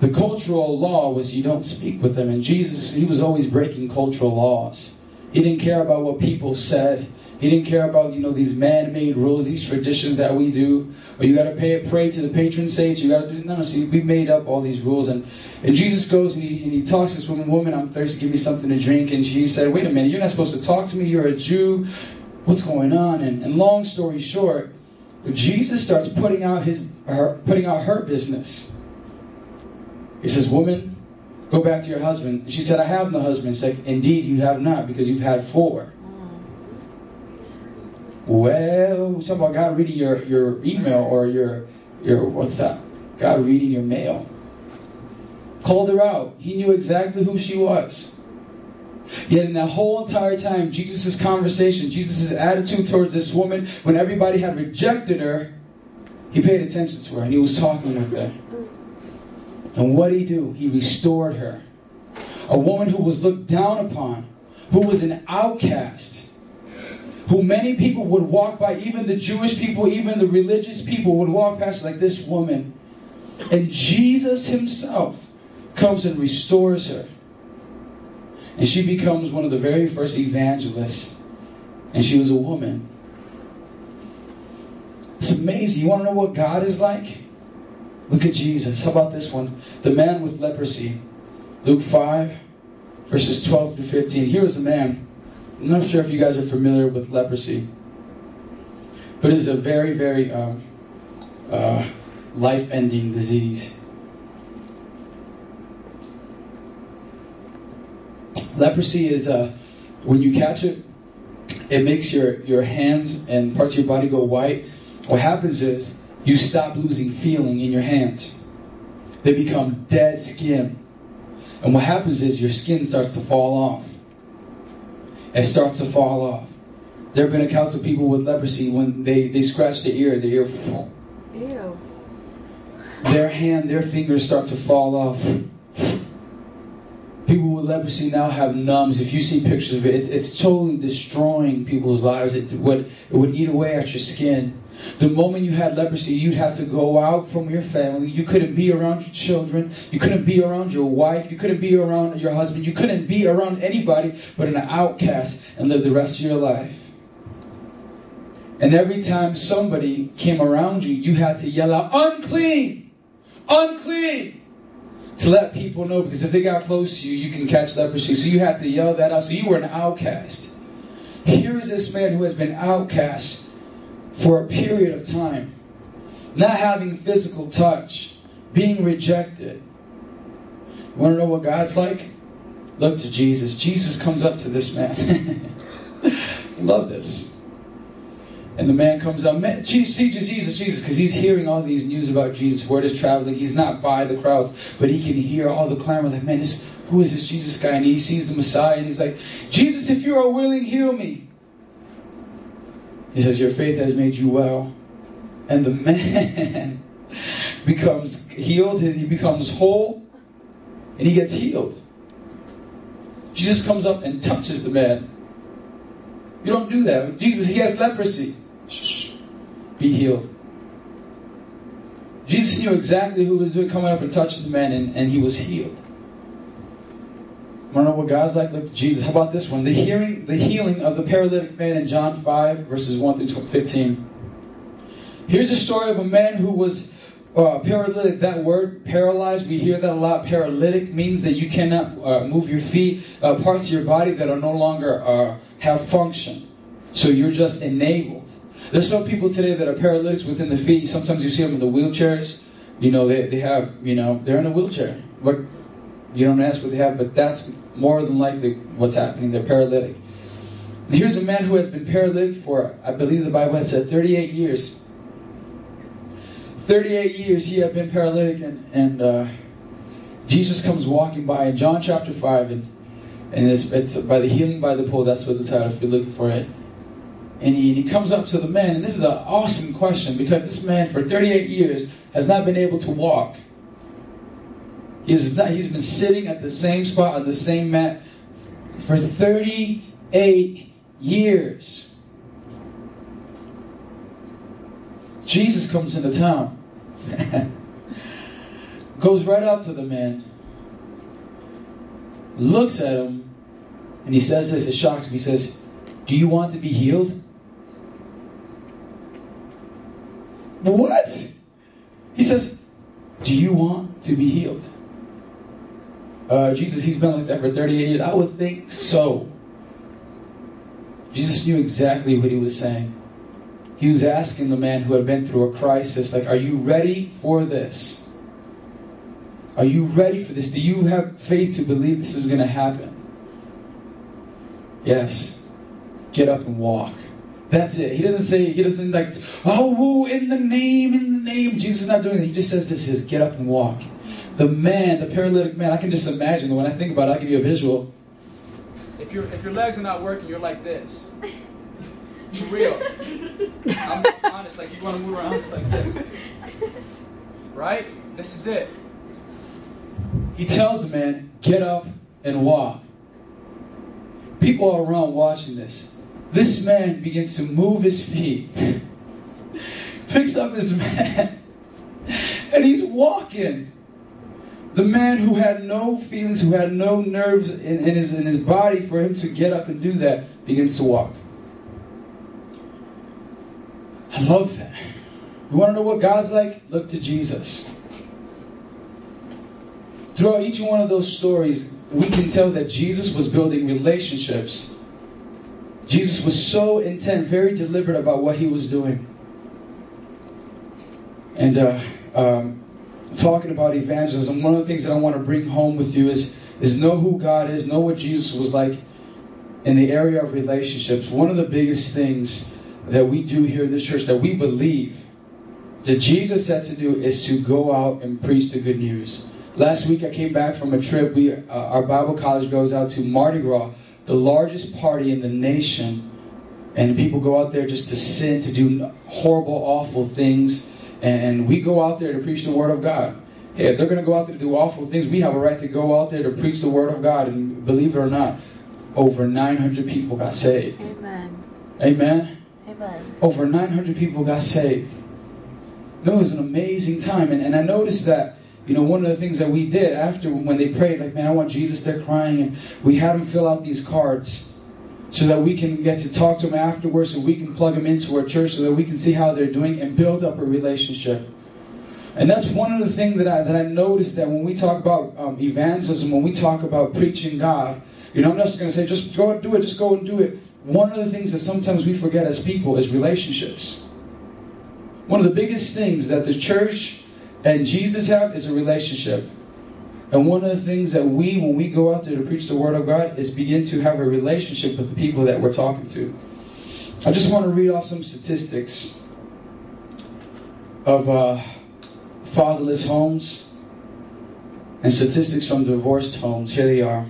The cultural law was you don't speak with them, and Jesus he was always breaking cultural laws. He didn't care about what people said. He didn't care about, you know, these man-made rules, these traditions that we do. Or you got to pay pray to the patron saints. You got to do no, no. See, we made up all these rules, and and Jesus goes and he, and he talks to this woman. Woman, I'm thirsty. Give me something to drink. And she said, Wait a minute. You're not supposed to talk to me. You're a Jew. What's going on? And, and long story short, Jesus starts putting out his her putting out her business. He says, Woman, go back to your husband. And she said, I have no husband. He said, Indeed, you have not, because you've had four. Well, talk about God reading your, your email or your your what's that? God reading your mail. Called her out. He knew exactly who she was. Yet in that whole entire time, Jesus' conversation, Jesus' attitude towards this woman, when everybody had rejected her, he paid attention to her and he was talking with her. And what did he do? He restored her. A woman who was looked down upon, who was an outcast, who many people would walk by, even the Jewish people, even the religious people would walk past like this woman. And Jesus himself comes and restores her. And she becomes one of the very first evangelists. And she was a woman. It's amazing. You want to know what God is like? Look at Jesus. How about this one? The man with leprosy. Luke 5, verses 12 through 15. Here is a man. I'm not sure if you guys are familiar with leprosy, but it's a very, very um, uh, life ending disease. Leprosy is uh, when you catch it, it makes your, your hands and parts of your body go white. What happens is you stop losing feeling in your hands. They become dead skin. And what happens is your skin starts to fall off. It starts to fall off. There have been accounts of people with leprosy when they, they scratch their ear, their ear, Ew. their hand, their fingers start to fall off. People with leprosy now have numbs. If you see pictures of it, it's, it's totally destroying people's lives. It would, it would eat away at your skin. The moment you had leprosy, you'd have to go out from your family. You couldn't be around your children. You couldn't be around your wife. You couldn't be around your husband. You couldn't be around anybody but an outcast and live the rest of your life. And every time somebody came around you, you had to yell out, unclean! Unclean! To let people know, because if they got close to you, you can catch leprosy. So you had to yell that out. So you were an outcast. Here is this man who has been outcast for a period of time, not having physical touch, being rejected. You want to know what God's like? Look to Jesus. Jesus comes up to this man. [LAUGHS] Love this. And the man comes up, man, Jesus, Jesus, Jesus, because he's hearing all these news about Jesus. Word is traveling. He's not by the crowds, but he can hear all the clamor. Like, man, this, who is this Jesus guy? And he sees the Messiah, and he's like, Jesus, if you are willing, heal me. He says, Your faith has made you well. And the [LAUGHS] man becomes healed, he becomes whole, and he gets healed. Jesus comes up and touches the man. You don't do that. Jesus, he has leprosy. Be healed. Jesus knew exactly who was doing coming up and touching the man, and, and he was healed. Want to know what God's like? Look to Jesus. How about this one? The hearing, the healing of the paralytic man in John 5, verses 1 through 15. Here's a story of a man who was uh, paralytic. That word, paralyzed, we hear that a lot. Paralytic means that you cannot uh, move your feet, uh, parts of your body that are no longer uh, have function. So you're just enabled. There's some people today that are paralytics within the feet. Sometimes you see them in the wheelchairs. You know, they, they have, you know, they're in a wheelchair. But you don't ask what they have, but that's more than likely what's happening. They're paralytic. And here's a man who has been paralytic for, I believe the Bible has said, 38 years. 38 years he had been paralytic, and, and uh, Jesus comes walking by in John chapter 5, and, and it's, it's by the healing by the pool. That's what the title, if you're looking for it. And he, he comes up to the man, and this is an awesome question because this man, for 38 years, has not been able to walk. He's, not, he's been sitting at the same spot on the same mat for 38 years. Jesus comes into town, [LAUGHS] goes right up to the man, looks at him, and he says this, it shocks me. He says, Do you want to be healed? What? He says, Do you want to be healed? Uh, Jesus, he's been like that for 38 years. I would think so. Jesus knew exactly what he was saying. He was asking the man who had been through a crisis, like, Are you ready for this? Are you ready for this? Do you have faith to believe this is going to happen? Yes. Get up and walk. That's it. He doesn't say, he doesn't like, oh, in the name, in the name. Jesus is not doing that. He just says this is get up and walk. The man, the paralytic man, I can just imagine when I think about it, I'll give you a visual. If your if your legs are not working, you're like this. For real. I'm honest, like you want to move around it's like this. Right? This is it. He tells the man, get up and walk. People are around watching this. This man begins to move his feet, [LAUGHS] picks up his mat, [LAUGHS] and he's walking. The man who had no feelings, who had no nerves in, in, his, in his body for him to get up and do that, begins to walk. I love that. You want to know what God's like? Look to Jesus. Throughout each one of those stories, we can tell that Jesus was building relationships. Jesus was so intent, very deliberate about what he was doing. And uh, um, talking about evangelism, one of the things that I want to bring home with you is, is know who God is, know what Jesus was like in the area of relationships. One of the biggest things that we do here in this church that we believe that Jesus said to do is to go out and preach the good news. Last week I came back from a trip. We, uh, our Bible college goes out to Mardi Gras, the largest party in the nation, and people go out there just to sin, to do horrible, awful things, and we go out there to preach the Word of God. Hey, if they're going to go out there to do awful things, we have a right to go out there to preach the Word of God, and believe it or not, over 900 people got saved. Amen. Amen. Amen. Over 900 people got saved. No, it was an amazing time, and, and I noticed that you know, one of the things that we did after when they prayed, like, man, I want Jesus, they're crying, and we had them fill out these cards so that we can get to talk to them afterwards, so we can plug them into our church, so that we can see how they're doing and build up a relationship. And that's one of the things that I that I noticed that when we talk about um, evangelism, when we talk about preaching God, you know, I'm not just going to say just go and do it, just go and do it. One of the things that sometimes we forget as people is relationships. One of the biggest things that the church and Jesus have is a relationship. And one of the things that we, when we go out there to preach the Word of God, is begin to have a relationship with the people that we're talking to. I just want to read off some statistics of uh, fatherless homes and statistics from divorced homes. Here they are.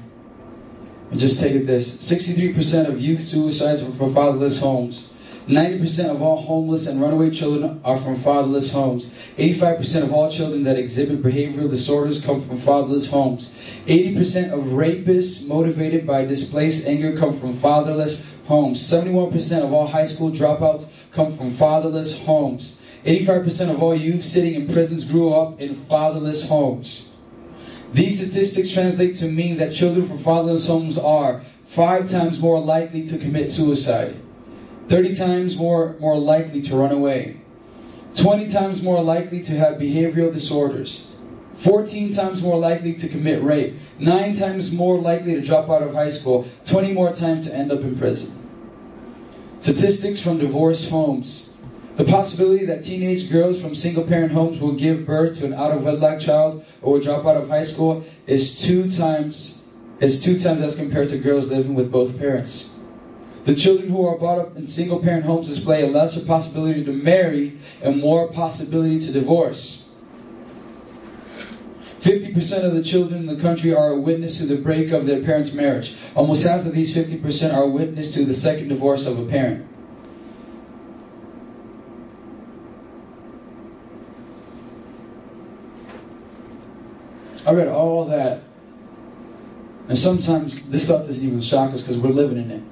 And just take it this 63% of youth suicides were from fatherless homes. 90% of all homeless and runaway children are from fatherless homes. 85% of all children that exhibit behavioral disorders come from fatherless homes. 80% of rapists motivated by displaced anger come from fatherless homes. 71% of all high school dropouts come from fatherless homes. 85% of all youth sitting in prisons grew up in fatherless homes. These statistics translate to mean that children from fatherless homes are five times more likely to commit suicide. 30 times more, more likely to run away, 20 times more likely to have behavioral disorders, 14 times more likely to commit rape, 9 times more likely to drop out of high school, 20 more times to end up in prison. Statistics from divorced homes. The possibility that teenage girls from single parent homes will give birth to an out of wedlock child or will drop out of high school is two times is two times as compared to girls living with both parents. The children who are brought up in single parent homes display a lesser possibility to marry and more possibility to divorce. 50% of the children in the country are a witness to the break of their parents' marriage. Almost half of these 50% are a witness to the second divorce of a parent. I read all that. And sometimes this stuff doesn't even shock us because we're living in it.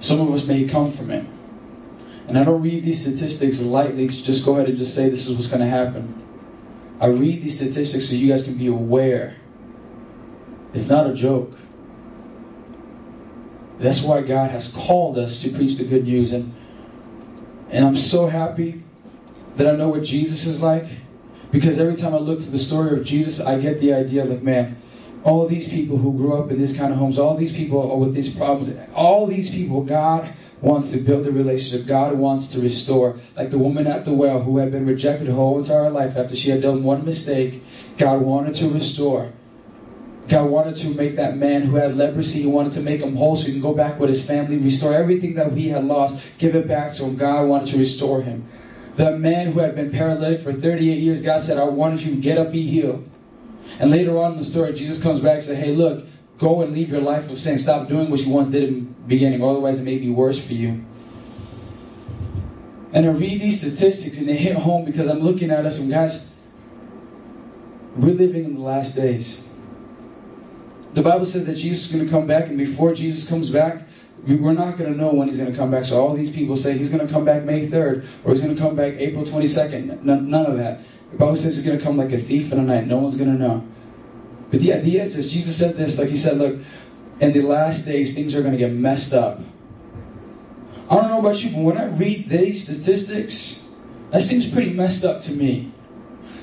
Some of us may come from it. And I don't read these statistics lightly to just go ahead and just say this is what's going to happen. I read these statistics so you guys can be aware. It's not a joke. That's why God has called us to preach the good news. And, and I'm so happy that I know what Jesus is like. Because every time I look to the story of Jesus, I get the idea like, man, all these people who grew up in this kind of homes, all these people with these problems, all these people, God wants to build a relationship. God wants to restore. Like the woman at the well who had been rejected her whole entire life after she had done one mistake, God wanted to restore. God wanted to make that man who had leprosy, he wanted to make him whole so he can go back with his family, restore everything that he had lost, give it back to him. God wanted to restore him. The man who had been paralytic for 38 years, God said, I wanted you to get up, be healed. And later on in the story, Jesus comes back and says, Hey, look, go and leave your life of sin. Stop doing what you once did in the beginning, otherwise it may be worse for you. And I read these statistics and they hit home because I'm looking at us and guys, we're living in the last days. The Bible says that Jesus is going to come back, and before Jesus comes back, we're not going to know when he's going to come back. So all these people say he's going to come back May 3rd, or he's going to come back April 22nd. None, none of that. The Bible says he's going to come like a thief in the night. No one's going to know. But the idea is this Jesus said this, like he said, look, in the last days, things are going to get messed up. I don't know about you, but when I read these statistics, that seems pretty messed up to me.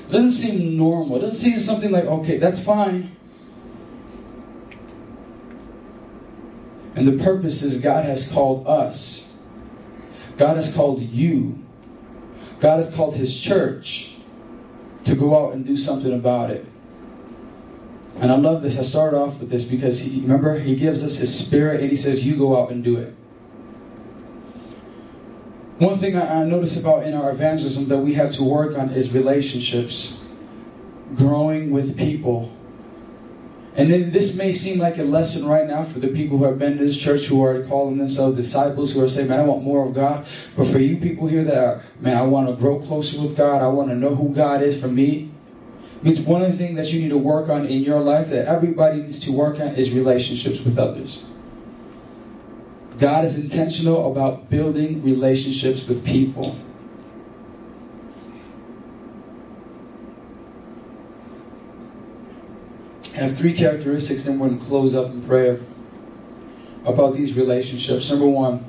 It doesn't seem normal. It doesn't seem something like, okay, that's fine. And the purpose is God has called us. God has called you. God has called His church to go out and do something about it. And I love this. I start off with this because he remember he gives us his spirit and he says, You go out and do it. One thing I, I notice about in our evangelism that we have to work on is relationships, growing with people. And then this may seem like a lesson right now for the people who have been to this church who are calling themselves disciples who are saying, Man, I want more of God. But for you people here that are, man, I want to grow closer with God, I want to know who God is for me. Means one of the things that you need to work on in your life that everybody needs to work on is relationships with others. God is intentional about building relationships with people. Have three characteristics, then we're going to close up in prayer about these relationships. Number one,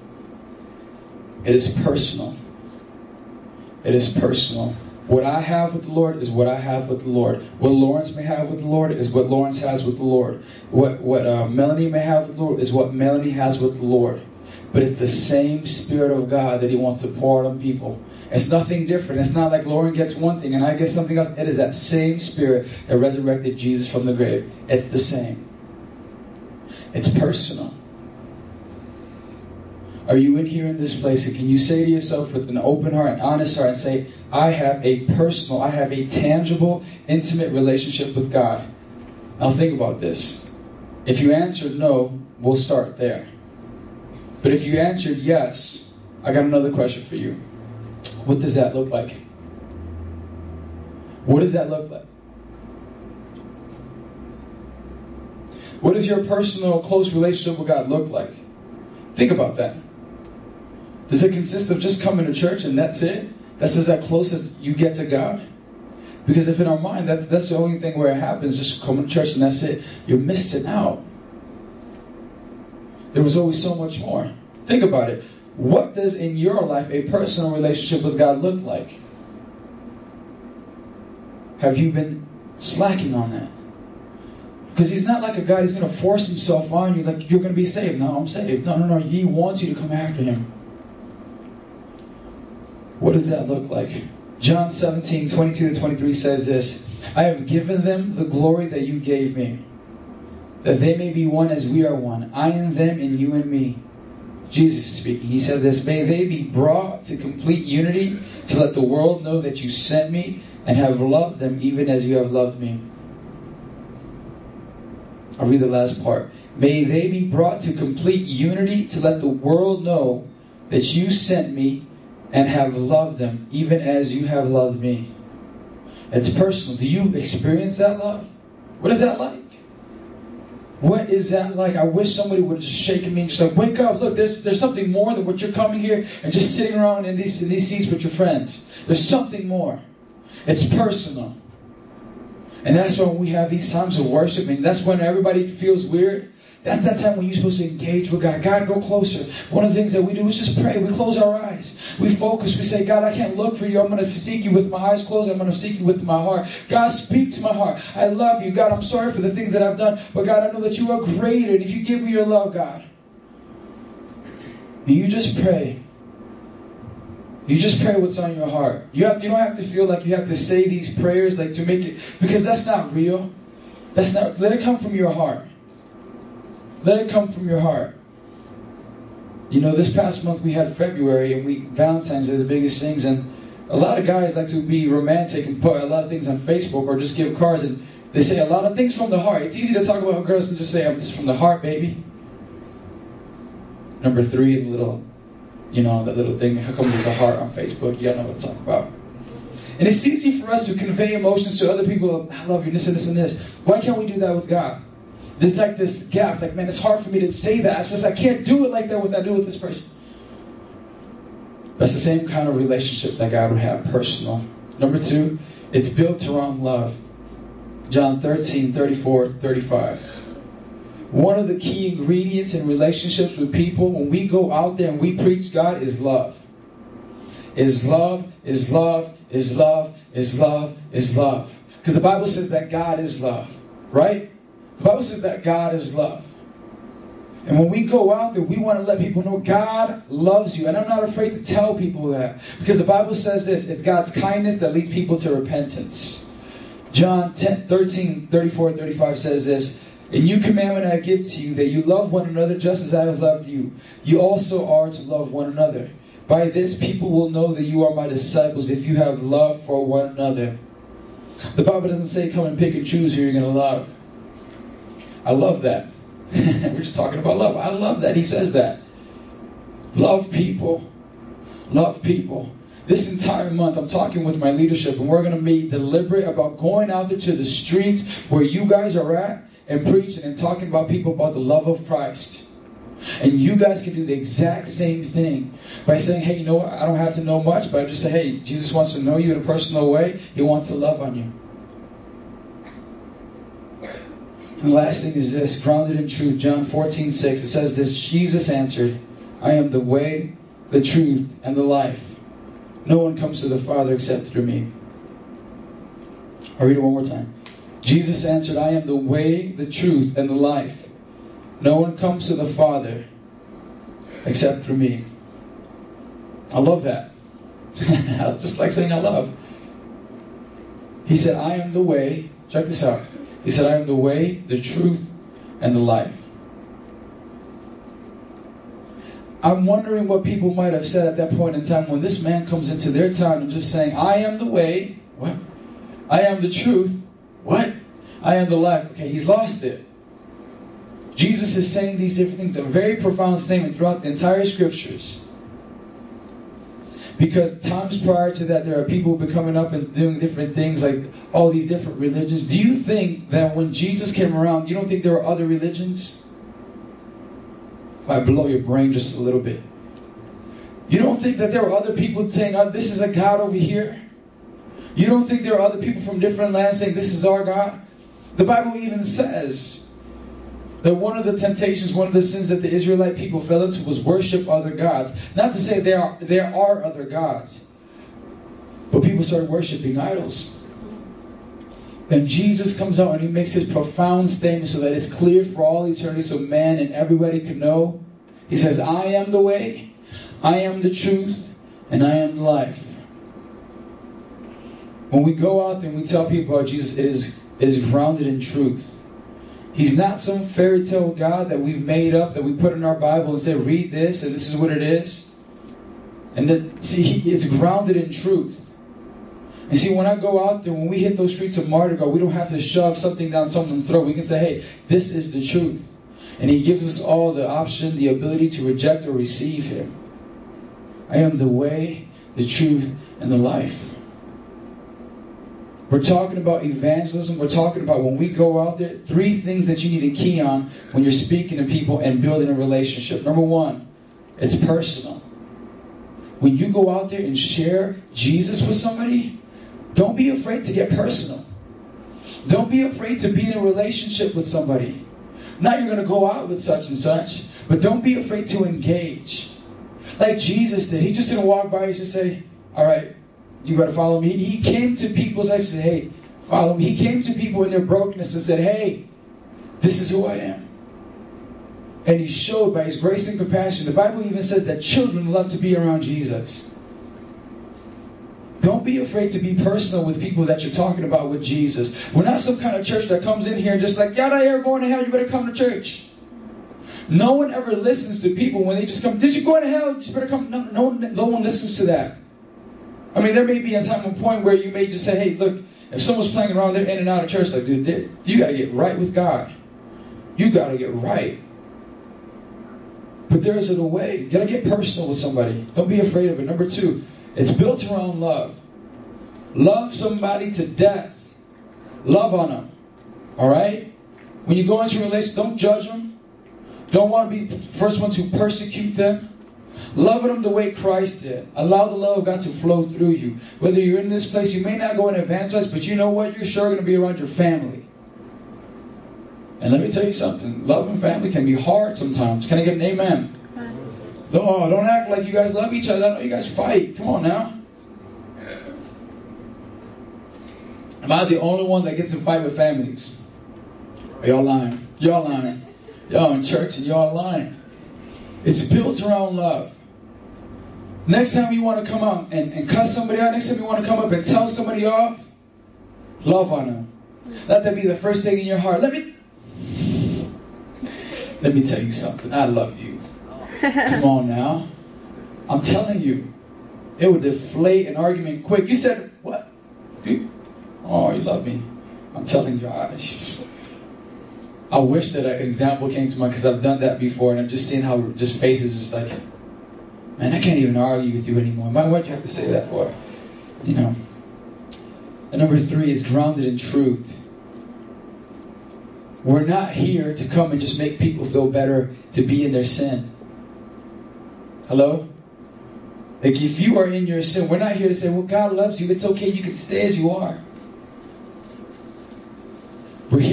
it is personal. It is personal. What I have with the Lord is what I have with the Lord. What Lawrence may have with the Lord is what Lawrence has with the Lord. What what uh, Melanie may have with the Lord is what Melanie has with the Lord. But it's the same Spirit of God that He wants to pour out on people. It's nothing different. It's not like Lauren gets one thing and I get something else. It is that same Spirit that resurrected Jesus from the grave. It's the same. It's personal. Are you in here in this place and can you say to yourself with an open heart and honest heart and say, I have a personal, I have a tangible, intimate relationship with God? Now think about this. If you answered no, we'll start there. But if you answered yes, I got another question for you. What does that look like? What does that look like? What does your personal, close relationship with God look like? Think about that. Does it consist of just coming to church and that's it? That's as close as you get to God? Because if in our mind that's that's the only thing where it happens, just coming to church and that's it, you're missing out. There was always so much more. Think about it. What does in your life a personal relationship with God look like? Have you been slacking on that? Because he's not like a guy he's going to force himself on you, like you're going to be saved. No, I'm saved. No, no, no. He wants you to come after him. What does that look like? John 17, 22 to 23 says this I have given them the glory that you gave me, that they may be one as we are one, I and them, and you and me. Jesus is speaking. He said this May they be brought to complete unity to let the world know that you sent me and have loved them even as you have loved me. I'll read the last part. May they be brought to complete unity to let the world know that you sent me and have loved them even as you have loved me. It's personal. Do you experience that love? What is that like? What is that like? I wish somebody would have just shaken me and just like, wake up, look, there's there's something more than what you're coming here and just sitting around in these in these seats with your friends. There's something more. It's personal. And that's when we have these times of worship, and that's when everybody feels weird. That's that time when you're supposed to engage with God. God, go closer. One of the things that we do is just pray. We close our eyes. We focus. We say, God, I can't look for you. I'm going to seek you with my eyes closed. I'm going to seek you with my heart. God, speak to my heart. I love you. God, I'm sorry for the things that I've done. But God, I know that you are greater. And if you give me your love, God, you just pray. You just pray what's on your heart. You have you don't have to feel like you have to say these prayers like to make it because that's not real. That's not let it come from your heart. Let it come from your heart. You know, this past month we had February and we Valentine's Day the biggest things and a lot of guys like to be romantic and put a lot of things on Facebook or just give cards and they say a lot of things from the heart. It's easy to talk about girls and just say, oh, this is from the heart, baby. Number three, the little, you know, that little thing, how come there's a heart on Facebook? You know what I'm talking about. And it's easy for us to convey emotions to other people. I love you, this and this and this. Why can't we do that with God? There's like this gap. Like, man, it's hard for me to say that. It's just I can't do it like that with I do with this person. That's the same kind of relationship that God would have, personal. Number two, it's built around love. John 13, 34, 35. One of the key ingredients in relationships with people when we go out there and we preach God is love. Is love, is love, is love, is love, is love. Because the Bible says that God is love, right? The Bible says that God is love. And when we go out there, we want to let people know God loves you. And I'm not afraid to tell people that. Because the Bible says this it's God's kindness that leads people to repentance. John 10, 13, 34, 35 says this. A new commandment I give to you, that you love one another just as I have loved you. You also are to love one another. By this, people will know that you are my disciples if you have love for one another. The Bible doesn't say come and pick and choose who you're going to love. I love that. [LAUGHS] We're just talking about love. I love that he says that. Love people. Love people. This entire month, I'm talking with my leadership, and we're going to be deliberate about going out there to the streets where you guys are at and preaching and talking about people about the love of Christ. And you guys can do the exact same thing by saying, hey, you know what? I don't have to know much, but I just say, hey, Jesus wants to know you in a personal way. He wants to love on you. And the last thing is this grounded in truth, John 14, 6. It says this Jesus answered, I am the way, the truth, and the life. No one comes to the Father except through me. I'll read it one more time. Jesus answered, I am the way, the truth, and the life. No one comes to the Father except through me. I love that. [LAUGHS] Just like saying I love. He said, I am the way. Check this out. He said, I am the way, the truth, and the life. I'm wondering what people might have said at that point in time when this man comes into their town and just saying, I am the way. What? I am the truth. What? I am the life. Okay, he's lost it. Jesus is saying these different things, a very profound statement throughout the entire scriptures. Because times prior to that, there are people coming up and doing different things, like all these different religions. Do you think that when Jesus came around, you don't think there were other religions? Might blow your brain just a little bit. You don't think that there were other people saying, oh, this is a God over here? You don't think there are other people from different lands saying, this is our God? The Bible even says that one of the temptations, one of the sins that the Israelite people fell into was worship other gods. Not to say there are, there are other gods, but people started worshiping idols. Then Jesus comes out and he makes this profound statement so that it's clear for all eternity so man and everybody can know. He says, I am the way, I am the truth, and I am life. When we go out there and we tell people about Jesus, it is, it is grounded in truth. He's not some fairy tale God that we've made up, that we put in our Bible and say, read this, and this is what it is. And that, see, it's grounded in truth. And see, when I go out there, when we hit those streets of Gras, we don't have to shove something down someone's throat. We can say, hey, this is the truth. And He gives us all the option, the ability to reject or receive Him. I am the way, the truth, and the life. We're talking about evangelism. We're talking about when we go out there, three things that you need to key on when you're speaking to people and building a relationship. Number one, it's personal. When you go out there and share Jesus with somebody, don't be afraid to get personal. Don't be afraid to be in a relationship with somebody. Not you're going to go out with such and such, but don't be afraid to engage. Like Jesus did. He just didn't walk by and just say, All right, you got to follow me. He came to people's lives and said, Hey, follow me. He came to people in their brokenness and said, Hey, this is who I am. And he showed by his grace and compassion. The Bible even says that children love to be around Jesus. Don't be afraid to be personal with people that you're talking about with Jesus. We're not some kind of church that comes in here and just like, yada, you're going to hell, you better come to church. No one ever listens to people when they just come, did you go to hell? You better come. No, no, no one listens to that. I mean, there may be a time and point where you may just say, hey, look, if someone's playing around, they're in and out of church, like, dude, you got to get right with God. You got to get right. But there is a way. You got to get personal with somebody. Don't be afraid of it. Number two, it's built around love. Love somebody to death. Love on them. All right? When you go into a relationship, don't judge them. Don't want to be the first one to persecute them. Love them the way Christ did. Allow the love of God to flow through you. Whether you're in this place, you may not go and evangelize, but you know what? You're sure going to be around your family. And let me tell you something. Love and family can be hard sometimes. Can I get an amen? Oh, don't act like you guys love each other. I know you guys fight. Come on now. Am I the only one that gets in fight with families? Are y'all lying? Y'all lying. Y'all in church and y'all lying. It's built around love. Next time you want to come out and, and cuss somebody out, next time you want to come up and tell somebody off, love on them. Let that be the first thing in your heart. Let me let me tell you something. I love you. Come on now. I'm telling you. It would deflate an argument quick. You said, what? Oh, you love me. I'm telling you, I, I wish that an example came to mind because I've done that before and I've just seen how just faces just like, man, I can't even argue with you anymore. Why would you have to say that for? You know. And number three is grounded in truth. We're not here to come and just make people feel better to be in their sin. Hello? Like if you are in your sin, we're not here to say, well, God loves you. It's okay. You can stay as you are.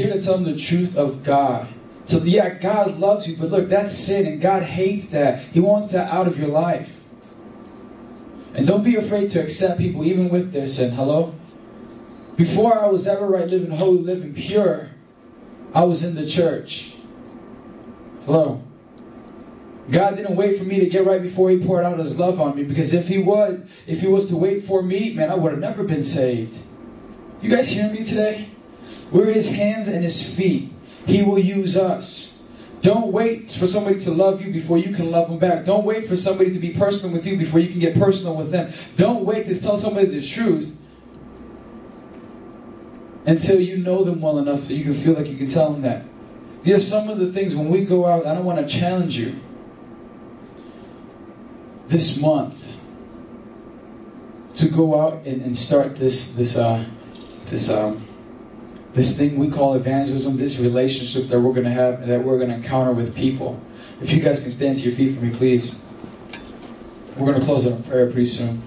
Here to tell them the truth of God. So yeah, God loves you, but look, that's sin, and God hates that. He wants that out of your life. And don't be afraid to accept people even with their sin. Hello? Before I was ever right living holy, living pure, I was in the church. Hello? God didn't wait for me to get right before He poured out His love on me. Because if He was, if He was to wait for me, man, I would have never been saved. You guys hear me today? We're His hands and His feet. He will use us. Don't wait for somebody to love you before you can love them back. Don't wait for somebody to be personal with you before you can get personal with them. Don't wait to tell somebody the truth until you know them well enough that you can feel like you can tell them that. There's some of the things when we go out, I don't want to challenge you. This month, to go out and, and start this this uh, this um, this thing we call evangelism, this relationship that we're going to have that we're going to encounter with people. If you guys can stand to your feet for me, please. We're going to close on prayer pretty soon.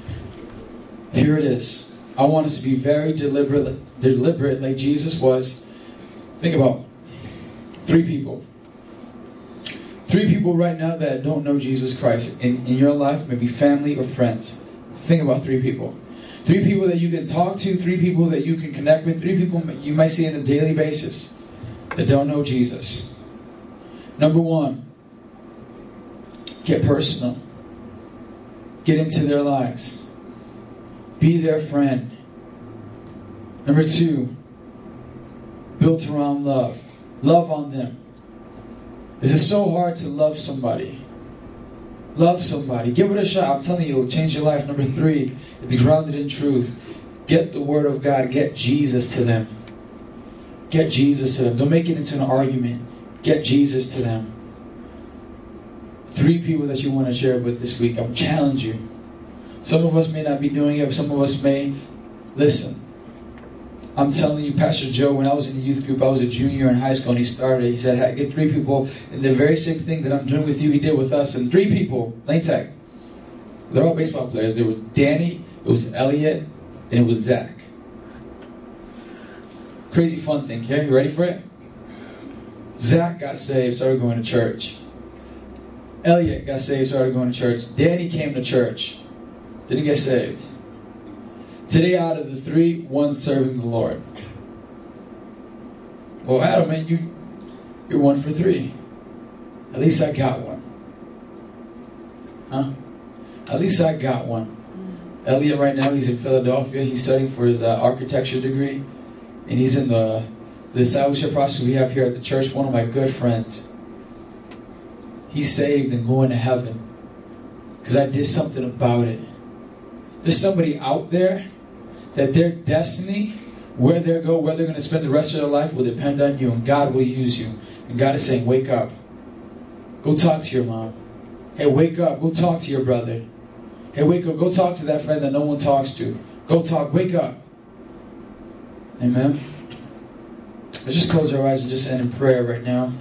Here it is. I want us to be very deliberate, deliberate like Jesus was. Think about three people. Three people right now that don't know Jesus Christ in, in your life, maybe family or friends. Think about three people. Three people that you can talk to, three people that you can connect with, three people you might see on a daily basis that don't know Jesus. Number one, get personal. Get into their lives. Be their friend. Number two, built around love. Love on them. Is it so hard to love somebody? Love somebody. Give it a shot. I'm telling you, it'll change your life. Number three, it's grounded in truth. Get the Word of God. Get Jesus to them. Get Jesus to them. Don't make it into an argument. Get Jesus to them. Three people that you want to share with this week. I'm challenge you. Some of us may not be doing it. but Some of us may. Listen. I'm telling you, Pastor Joe, when I was in the youth group, I was a junior in high school, and he started. He said, hey, "Get three people, and the very same thing that I'm doing with you, he did with us, and three people, Lane Tech. They're all baseball players. There was Danny, it was Elliot, and it was Zach. Crazy fun thing. here. you ready for it? Zach got saved, started going to church. Elliot got saved, started going to church. Danny came to church, didn't get saved. Today, out of the three, one's serving the Lord. Well, Adam, man, you you're one for three. At least I got one. Huh? At least I got one. Elliot right now, he's in Philadelphia. He's studying for his uh, architecture degree. And he's in the, the discipleship process we have here at the church. One of my good friends. He's saved and going to heaven. Because I did something about it. There's somebody out there that their destiny, where they go, where they're going to spend the rest of their life, will depend on you. And God will use you. And God is saying, wake up. Go talk to your mom. Hey, wake up. Go talk to your brother. Hey, wake up. Go talk to that friend that no one talks to. Go talk. Wake up. Amen. Let's just close our eyes and just end in prayer right now.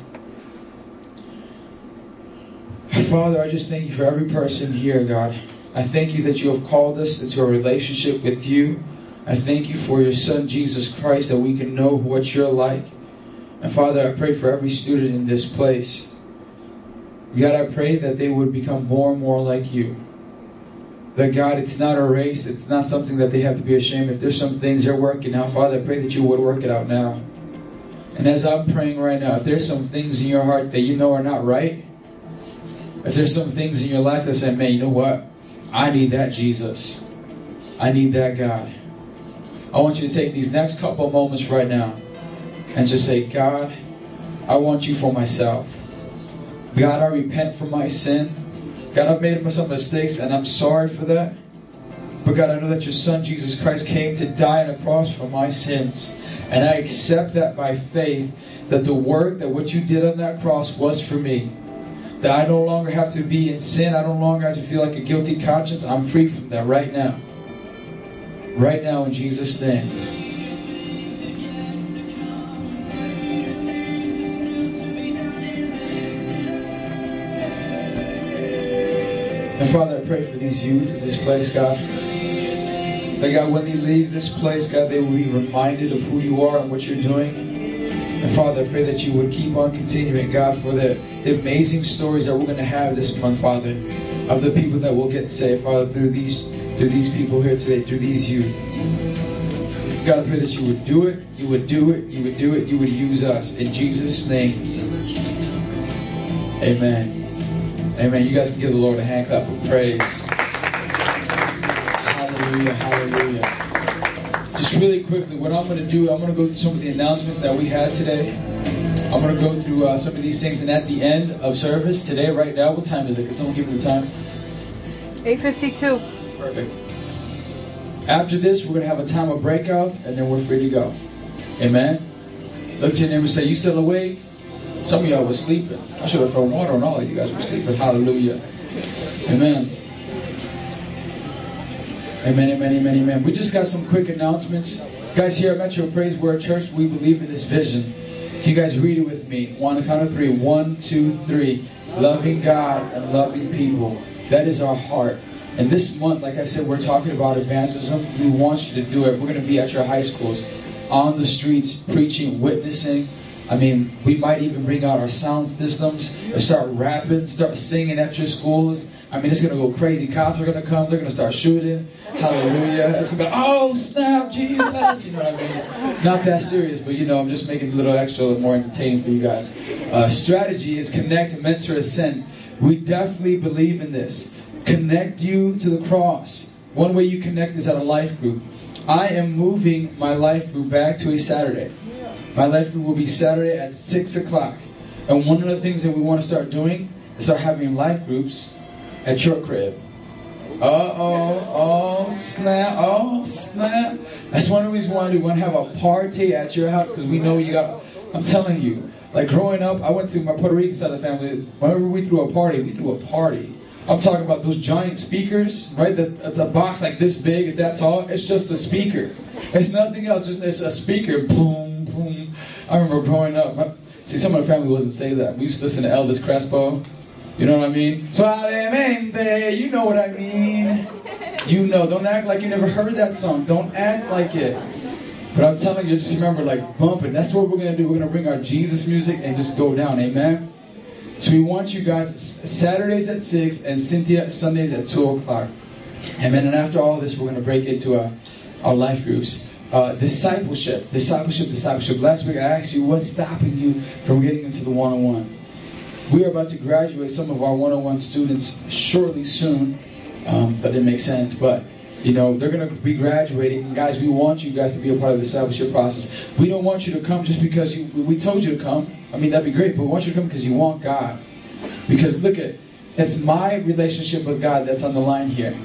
Father, I just thank you for every person here, God. I thank you that you have called us into a relationship with you. I thank you for your Son, Jesus Christ, that we can know what you're like. And Father, I pray for every student in this place. God, I pray that they would become more and more like you. That God, it's not a race, it's not something that they have to be ashamed. If there's some things they're working out, Father, I pray that you would work it out now. And as I'm praying right now, if there's some things in your heart that you know are not right, if there's some things in your life that say, man, you know what? I need that Jesus. I need that God. I want you to take these next couple moments right now and just say, God, I want you for myself. God, I repent for my sin. God, I've made some mistakes and I'm sorry for that. But God, I know that your Son, Jesus Christ, came to die on a cross for my sins. And I accept that by faith that the work, that what you did on that cross was for me. That I no longer have to be in sin. I no longer have to feel like a guilty conscience. I'm free from that right now. Right now, in Jesus' name. And Father, I pray for these youth in this place, God. That God, when they leave this place, God, they will be reminded of who you are and what you're doing. And Father, I pray that you would keep on continuing, God, for the, the amazing stories that we're going to have this month, Father, of the people that will get saved, Father, through these through these people here today, through these youth. God, I pray that you would do it, you would do it, you would do it, you would use us. In Jesus' name. Amen. Amen. You guys can give the Lord a hand clap of praise. Hallelujah. Hallelujah. Just really quickly, what I'm going to do, I'm going to go through some of the announcements that we had today. I'm going to go through uh, some of these things, and at the end of service today, right now, what time is it? Can someone give me the time? 852. Perfect. After this, we're going to have a time of breakouts, and then we're free to go. Amen. Look to your neighbor and say, You still awake? Some of y'all were sleeping. I should have thrown water on all of you guys were sleeping. Hallelujah. Amen. Amen, amen, amen, amen. We just got some quick announcements. Guys, here at Metro Praise Word Church, we believe in this vision. Can you guys read it with me? One, count of three. One, two, three. Loving God and loving people. That is our heart. And this month, like I said, we're talking about evangelism. We want you to do it. We're going to be at your high schools, on the streets, preaching, witnessing. I mean, we might even bring out our sound systems and start rapping, start singing at your schools. I mean, it's going to go crazy. Cops are going to come. They're going to start shooting. Hallelujah. It's going to be, oh, snap, Jesus. You know what I mean? Not that serious, but, you know, I'm just making it a little extra, a little more entertaining for you guys. Uh, strategy is connect, mentor, ascend. We definitely believe in this. Connect you to the cross. One way you connect is at a life group. I am moving my life group back to a Saturday. My life group will be Saturday at 6 o'clock. And one of the things that we want to start doing is start having life groups at your crib. Uh oh, oh snap, oh snap. That's one of the reasons why we want to have a party at your house because we know you got. I'm telling you, like growing up, I went to my Puerto Rican side of the family. Whenever we threw a party, we threw a party. I'm talking about those giant speakers, right? That it's a box like this big, is that tall. It's just a speaker. It's nothing else. Just it's a speaker. Boom, boom. I remember growing up. My, see, some of the family wasn't say that. We used to listen to Elvis Crespo. You know what I mean? Suavemente, you know what I mean. You know, don't act like you never heard that song. Don't act like it. But I'm telling you, just remember, like bumping. That's what we're gonna do. We're gonna bring our Jesus music and just go down. Amen. So we want you guys Saturdays at six and Cynthia Sundays at two o'clock. Amen. And after all this, we're gonna break into our, our life groups. Uh, discipleship, discipleship, discipleship. Last week I asked you what's stopping you from getting into the one-on-one. We are about to graduate some of our one-on-one students shortly soon. Um, that didn't make sense, but You know, they're going to be graduating. Guys, we want you guys to be a part of the discipleship process. We don't want you to come just because you, we told you to come. I mean, that'd be great, but we want you to come because you want God. Because look at, it's my relationship with God that's on the line here.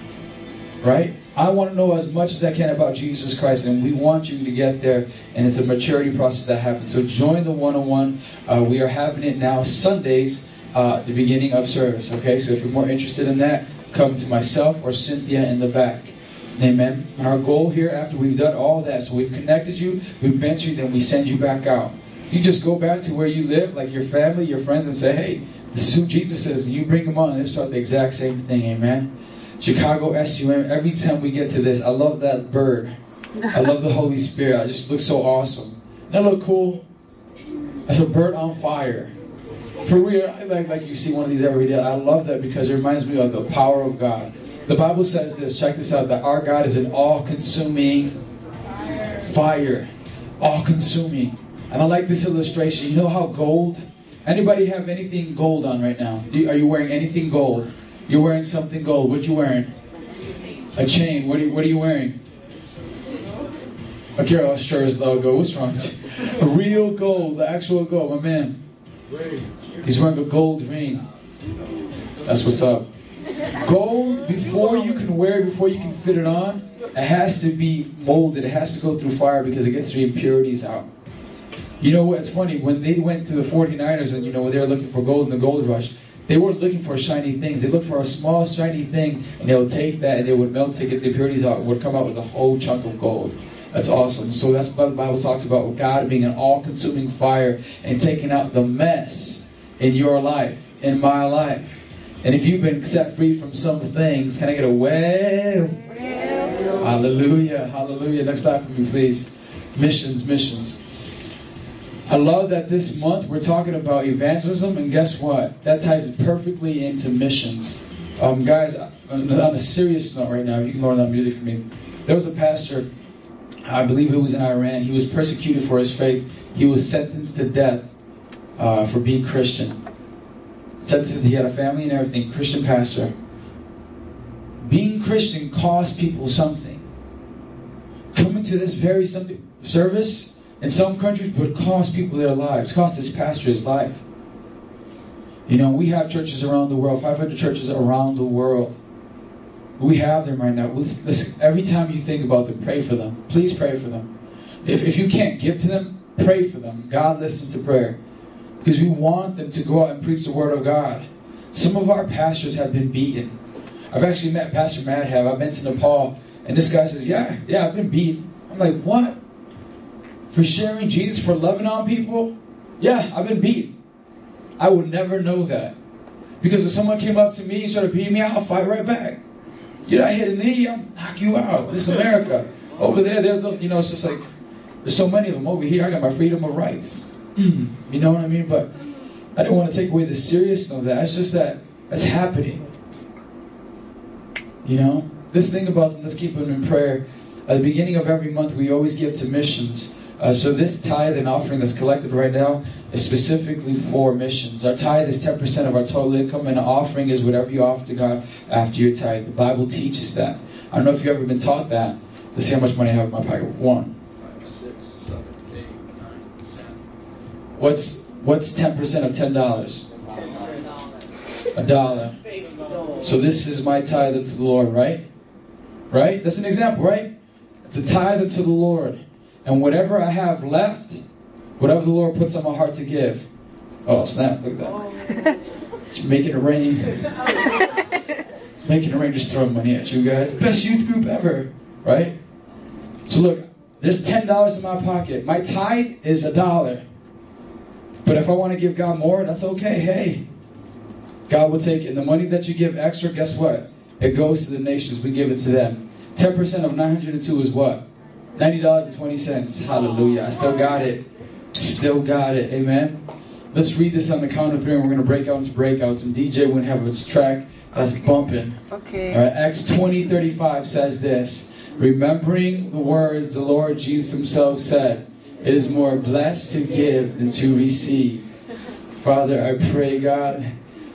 Right? I want to know as much as I can about Jesus Christ, and we want you to get there. And it's a maturity process that happens. So join the one-on-one. Uh, we are having it now Sundays, uh, the beginning of service. Okay, so if you're more interested in that, come to myself or Cynthia in the back. Amen. Our goal here, after we've done all that, so we've connected you, we've mentored you, then we send you back out. You just go back to where you live, like your family, your friends, and say, "Hey, this is who Jesus is." And you bring them on, and they start the exact same thing. Amen. Chicago SUM. Every time we get to this, I love that bird. I love the Holy Spirit. I just look so awesome. That look cool. That's a bird on fire. For real, I like like you see one of these every day. I love that because it reminds me of the power of God. The Bible says this. Check this out. That our God is an all-consuming fire. All-consuming. And I like this illustration. You know how gold? Anybody have anything gold on right now? Are you wearing anything gold? You're wearing something gold. What you wearing? A chain. What are you, what are you wearing? A Carl Schurz logo. What's wrong with you? A real gold, the actual gold. My man. He's wearing a gold ring. That's what's up. Gold, before you can wear it, before you can fit it on, it has to be molded. It has to go through fire because it gets the impurities out. You know what's funny? When they went to the 49ers and, you know, when they were looking for gold in the gold rush, they weren't looking for shiny things. They looked for a small shiny thing, and they would take that and they would melt it, get the impurities out. It would come out with a whole chunk of gold. That's awesome. So that's what the Bible talks about God being an all-consuming fire and taking out the mess in your life, in my life. And if you've been set free from some things, can I get a well? Hallelujah, hallelujah. Next slide for me, please. Missions, missions. I love that this month we're talking about evangelism, and guess what? That ties perfectly into missions. Um, guys, on a serious note right now, you can lower that music for me. There was a pastor, I believe he was in Iran. He was persecuted for his faith. He was sentenced to death uh, for being Christian. Sentenced, he had a family and everything, Christian pastor. Being Christian cost people something. Coming to this very service in some countries would cost people their lives, cost this pastor his life. You know, we have churches around the world, 500 churches around the world. We have them right now. Every time you think about them, pray for them. Please pray for them. If, if you can't give to them, pray for them. God listens to prayer. Because we want them to go out and preach the word of God. Some of our pastors have been beaten. I've actually met Pastor Madhav. I've been to Nepal. And this guy says, Yeah, yeah, I've been beat. I'm like, What? For sharing Jesus, for loving on people? Yeah, I've been beat. I would never know that. Because if someone came up to me and started beating me, I'll fight right back. You know, I hit a knee, I'll knock you out. This is America. Over there, they're, you know, it's just like, there's so many of them. Over here, I got my freedom of rights. [CLEARS THROAT] you know what I mean? But I didn't want to take away the seriousness of that. It's just that that's happening. You know? This thing about them, let's keep them in prayer. At the beginning of every month, we always give submissions. Uh, so this tithe and offering that's collected right now is specifically for missions. Our tithe is 10% of our total income, and an offering is whatever you offer to God after your tithe. The Bible teaches that. I don't know if you've ever been taught that. Let's see how much money I have in my pocket. One. Five, six, seven, eight, nine, ten. What's what's 10% of $10? A dollar. So this is my tithe unto the Lord, right? Right? That's an example, right? It's a tithe unto the Lord. And whatever I have left, whatever the Lord puts on my heart to give. Oh, snap, look at that. It's making it rain. making it rain, just throwing money at you guys. Best youth group ever, right? So look, there's $10 in my pocket. My tithe is a dollar. But if I want to give God more, that's okay. Hey, God will take it. And the money that you give extra, guess what? It goes to the nations. We give it to them. 10% of 902 is what? $90.20. Hallelujah. I still got it. Still got it. Amen. Let's read this on the count of three, and we're going to break out into breakouts. And DJ wouldn't have its track that's bumping. Okay. All right. Acts 20 35 says this Remembering the words the Lord Jesus Himself said, it is more blessed to give than to receive. Father, I pray, God,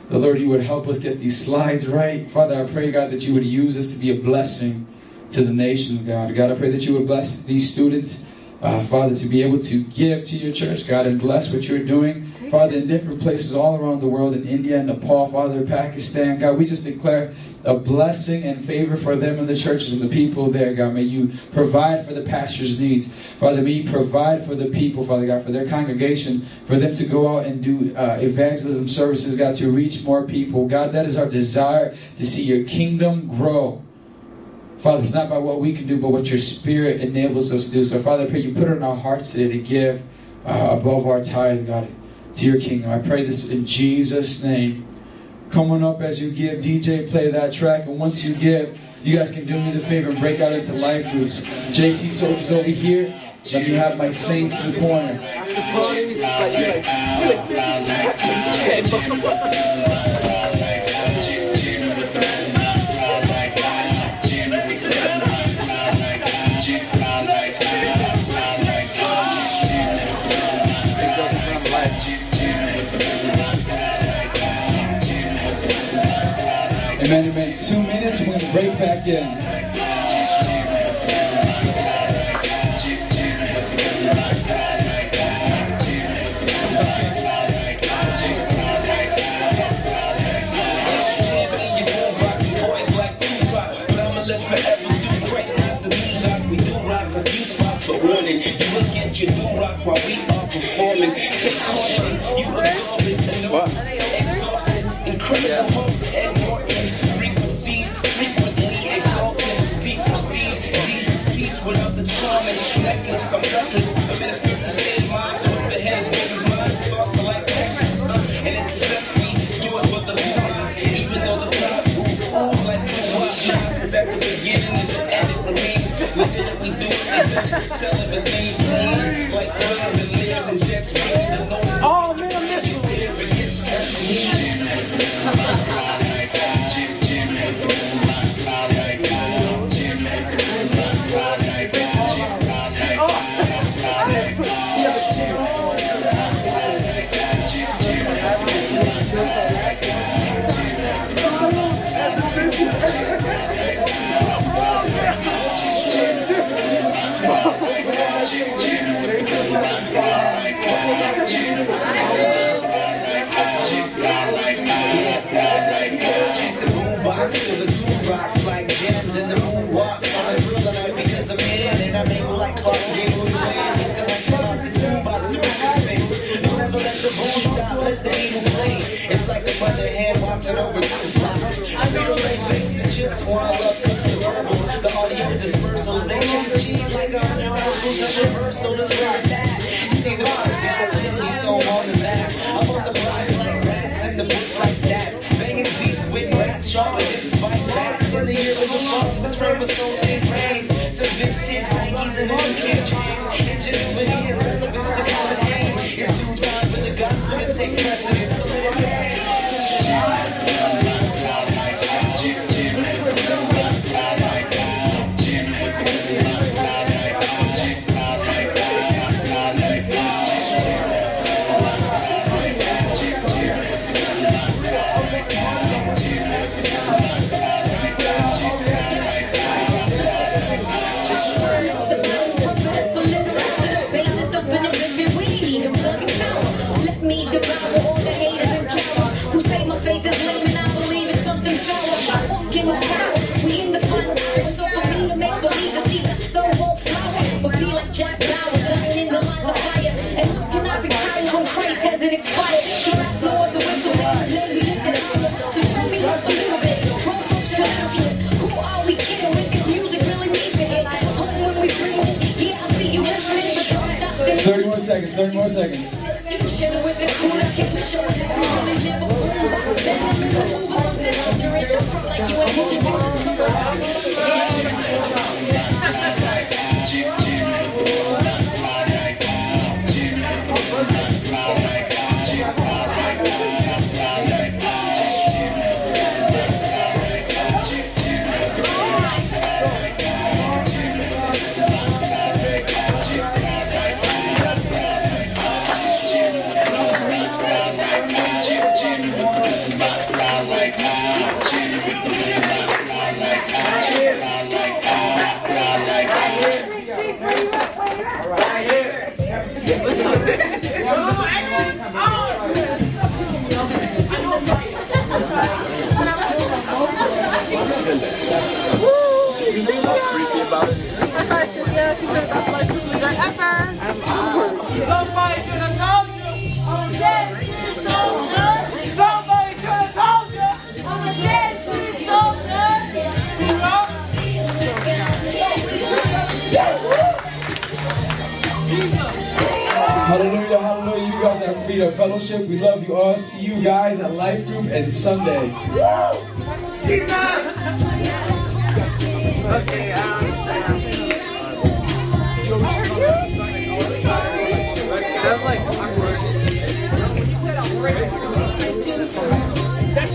the Lord, you would help us get these slides right. Father, I pray, God, that you would use us to be a blessing to the nations, God. God, I pray that you would bless these students uh, Father, to be able to give to your church, God, and bless what you're doing. Father, in different places all around the world, in India, Nepal, Father, Pakistan, God, we just declare a blessing and favor for them and the churches and the people there, God. May you provide for the pastor's needs. Father, may you provide for the people, Father God, for their congregation, for them to go out and do uh, evangelism services, God, to reach more people. God, that is our desire to see your kingdom grow. Father, it's not by what we can do, but what your Spirit enables us to do. So, Father, I pray you put it in our hearts today to give uh, above our tithe, God, to your kingdom. I pray this in Jesus' name. Come on up as you give. DJ, play that track. And once you give, you guys can do me the favor and break out into life groups. JC Soldiers over here. Let me have my saints in the corner. Amen, amen. Two minutes, we're going to break back in. That's want to look. seconds. Five, Cynthia. She's the best life leader ever. Somebody should are fellowship. We love you all. See you guys at Life Group and Sunday. Okay, um, like awkward.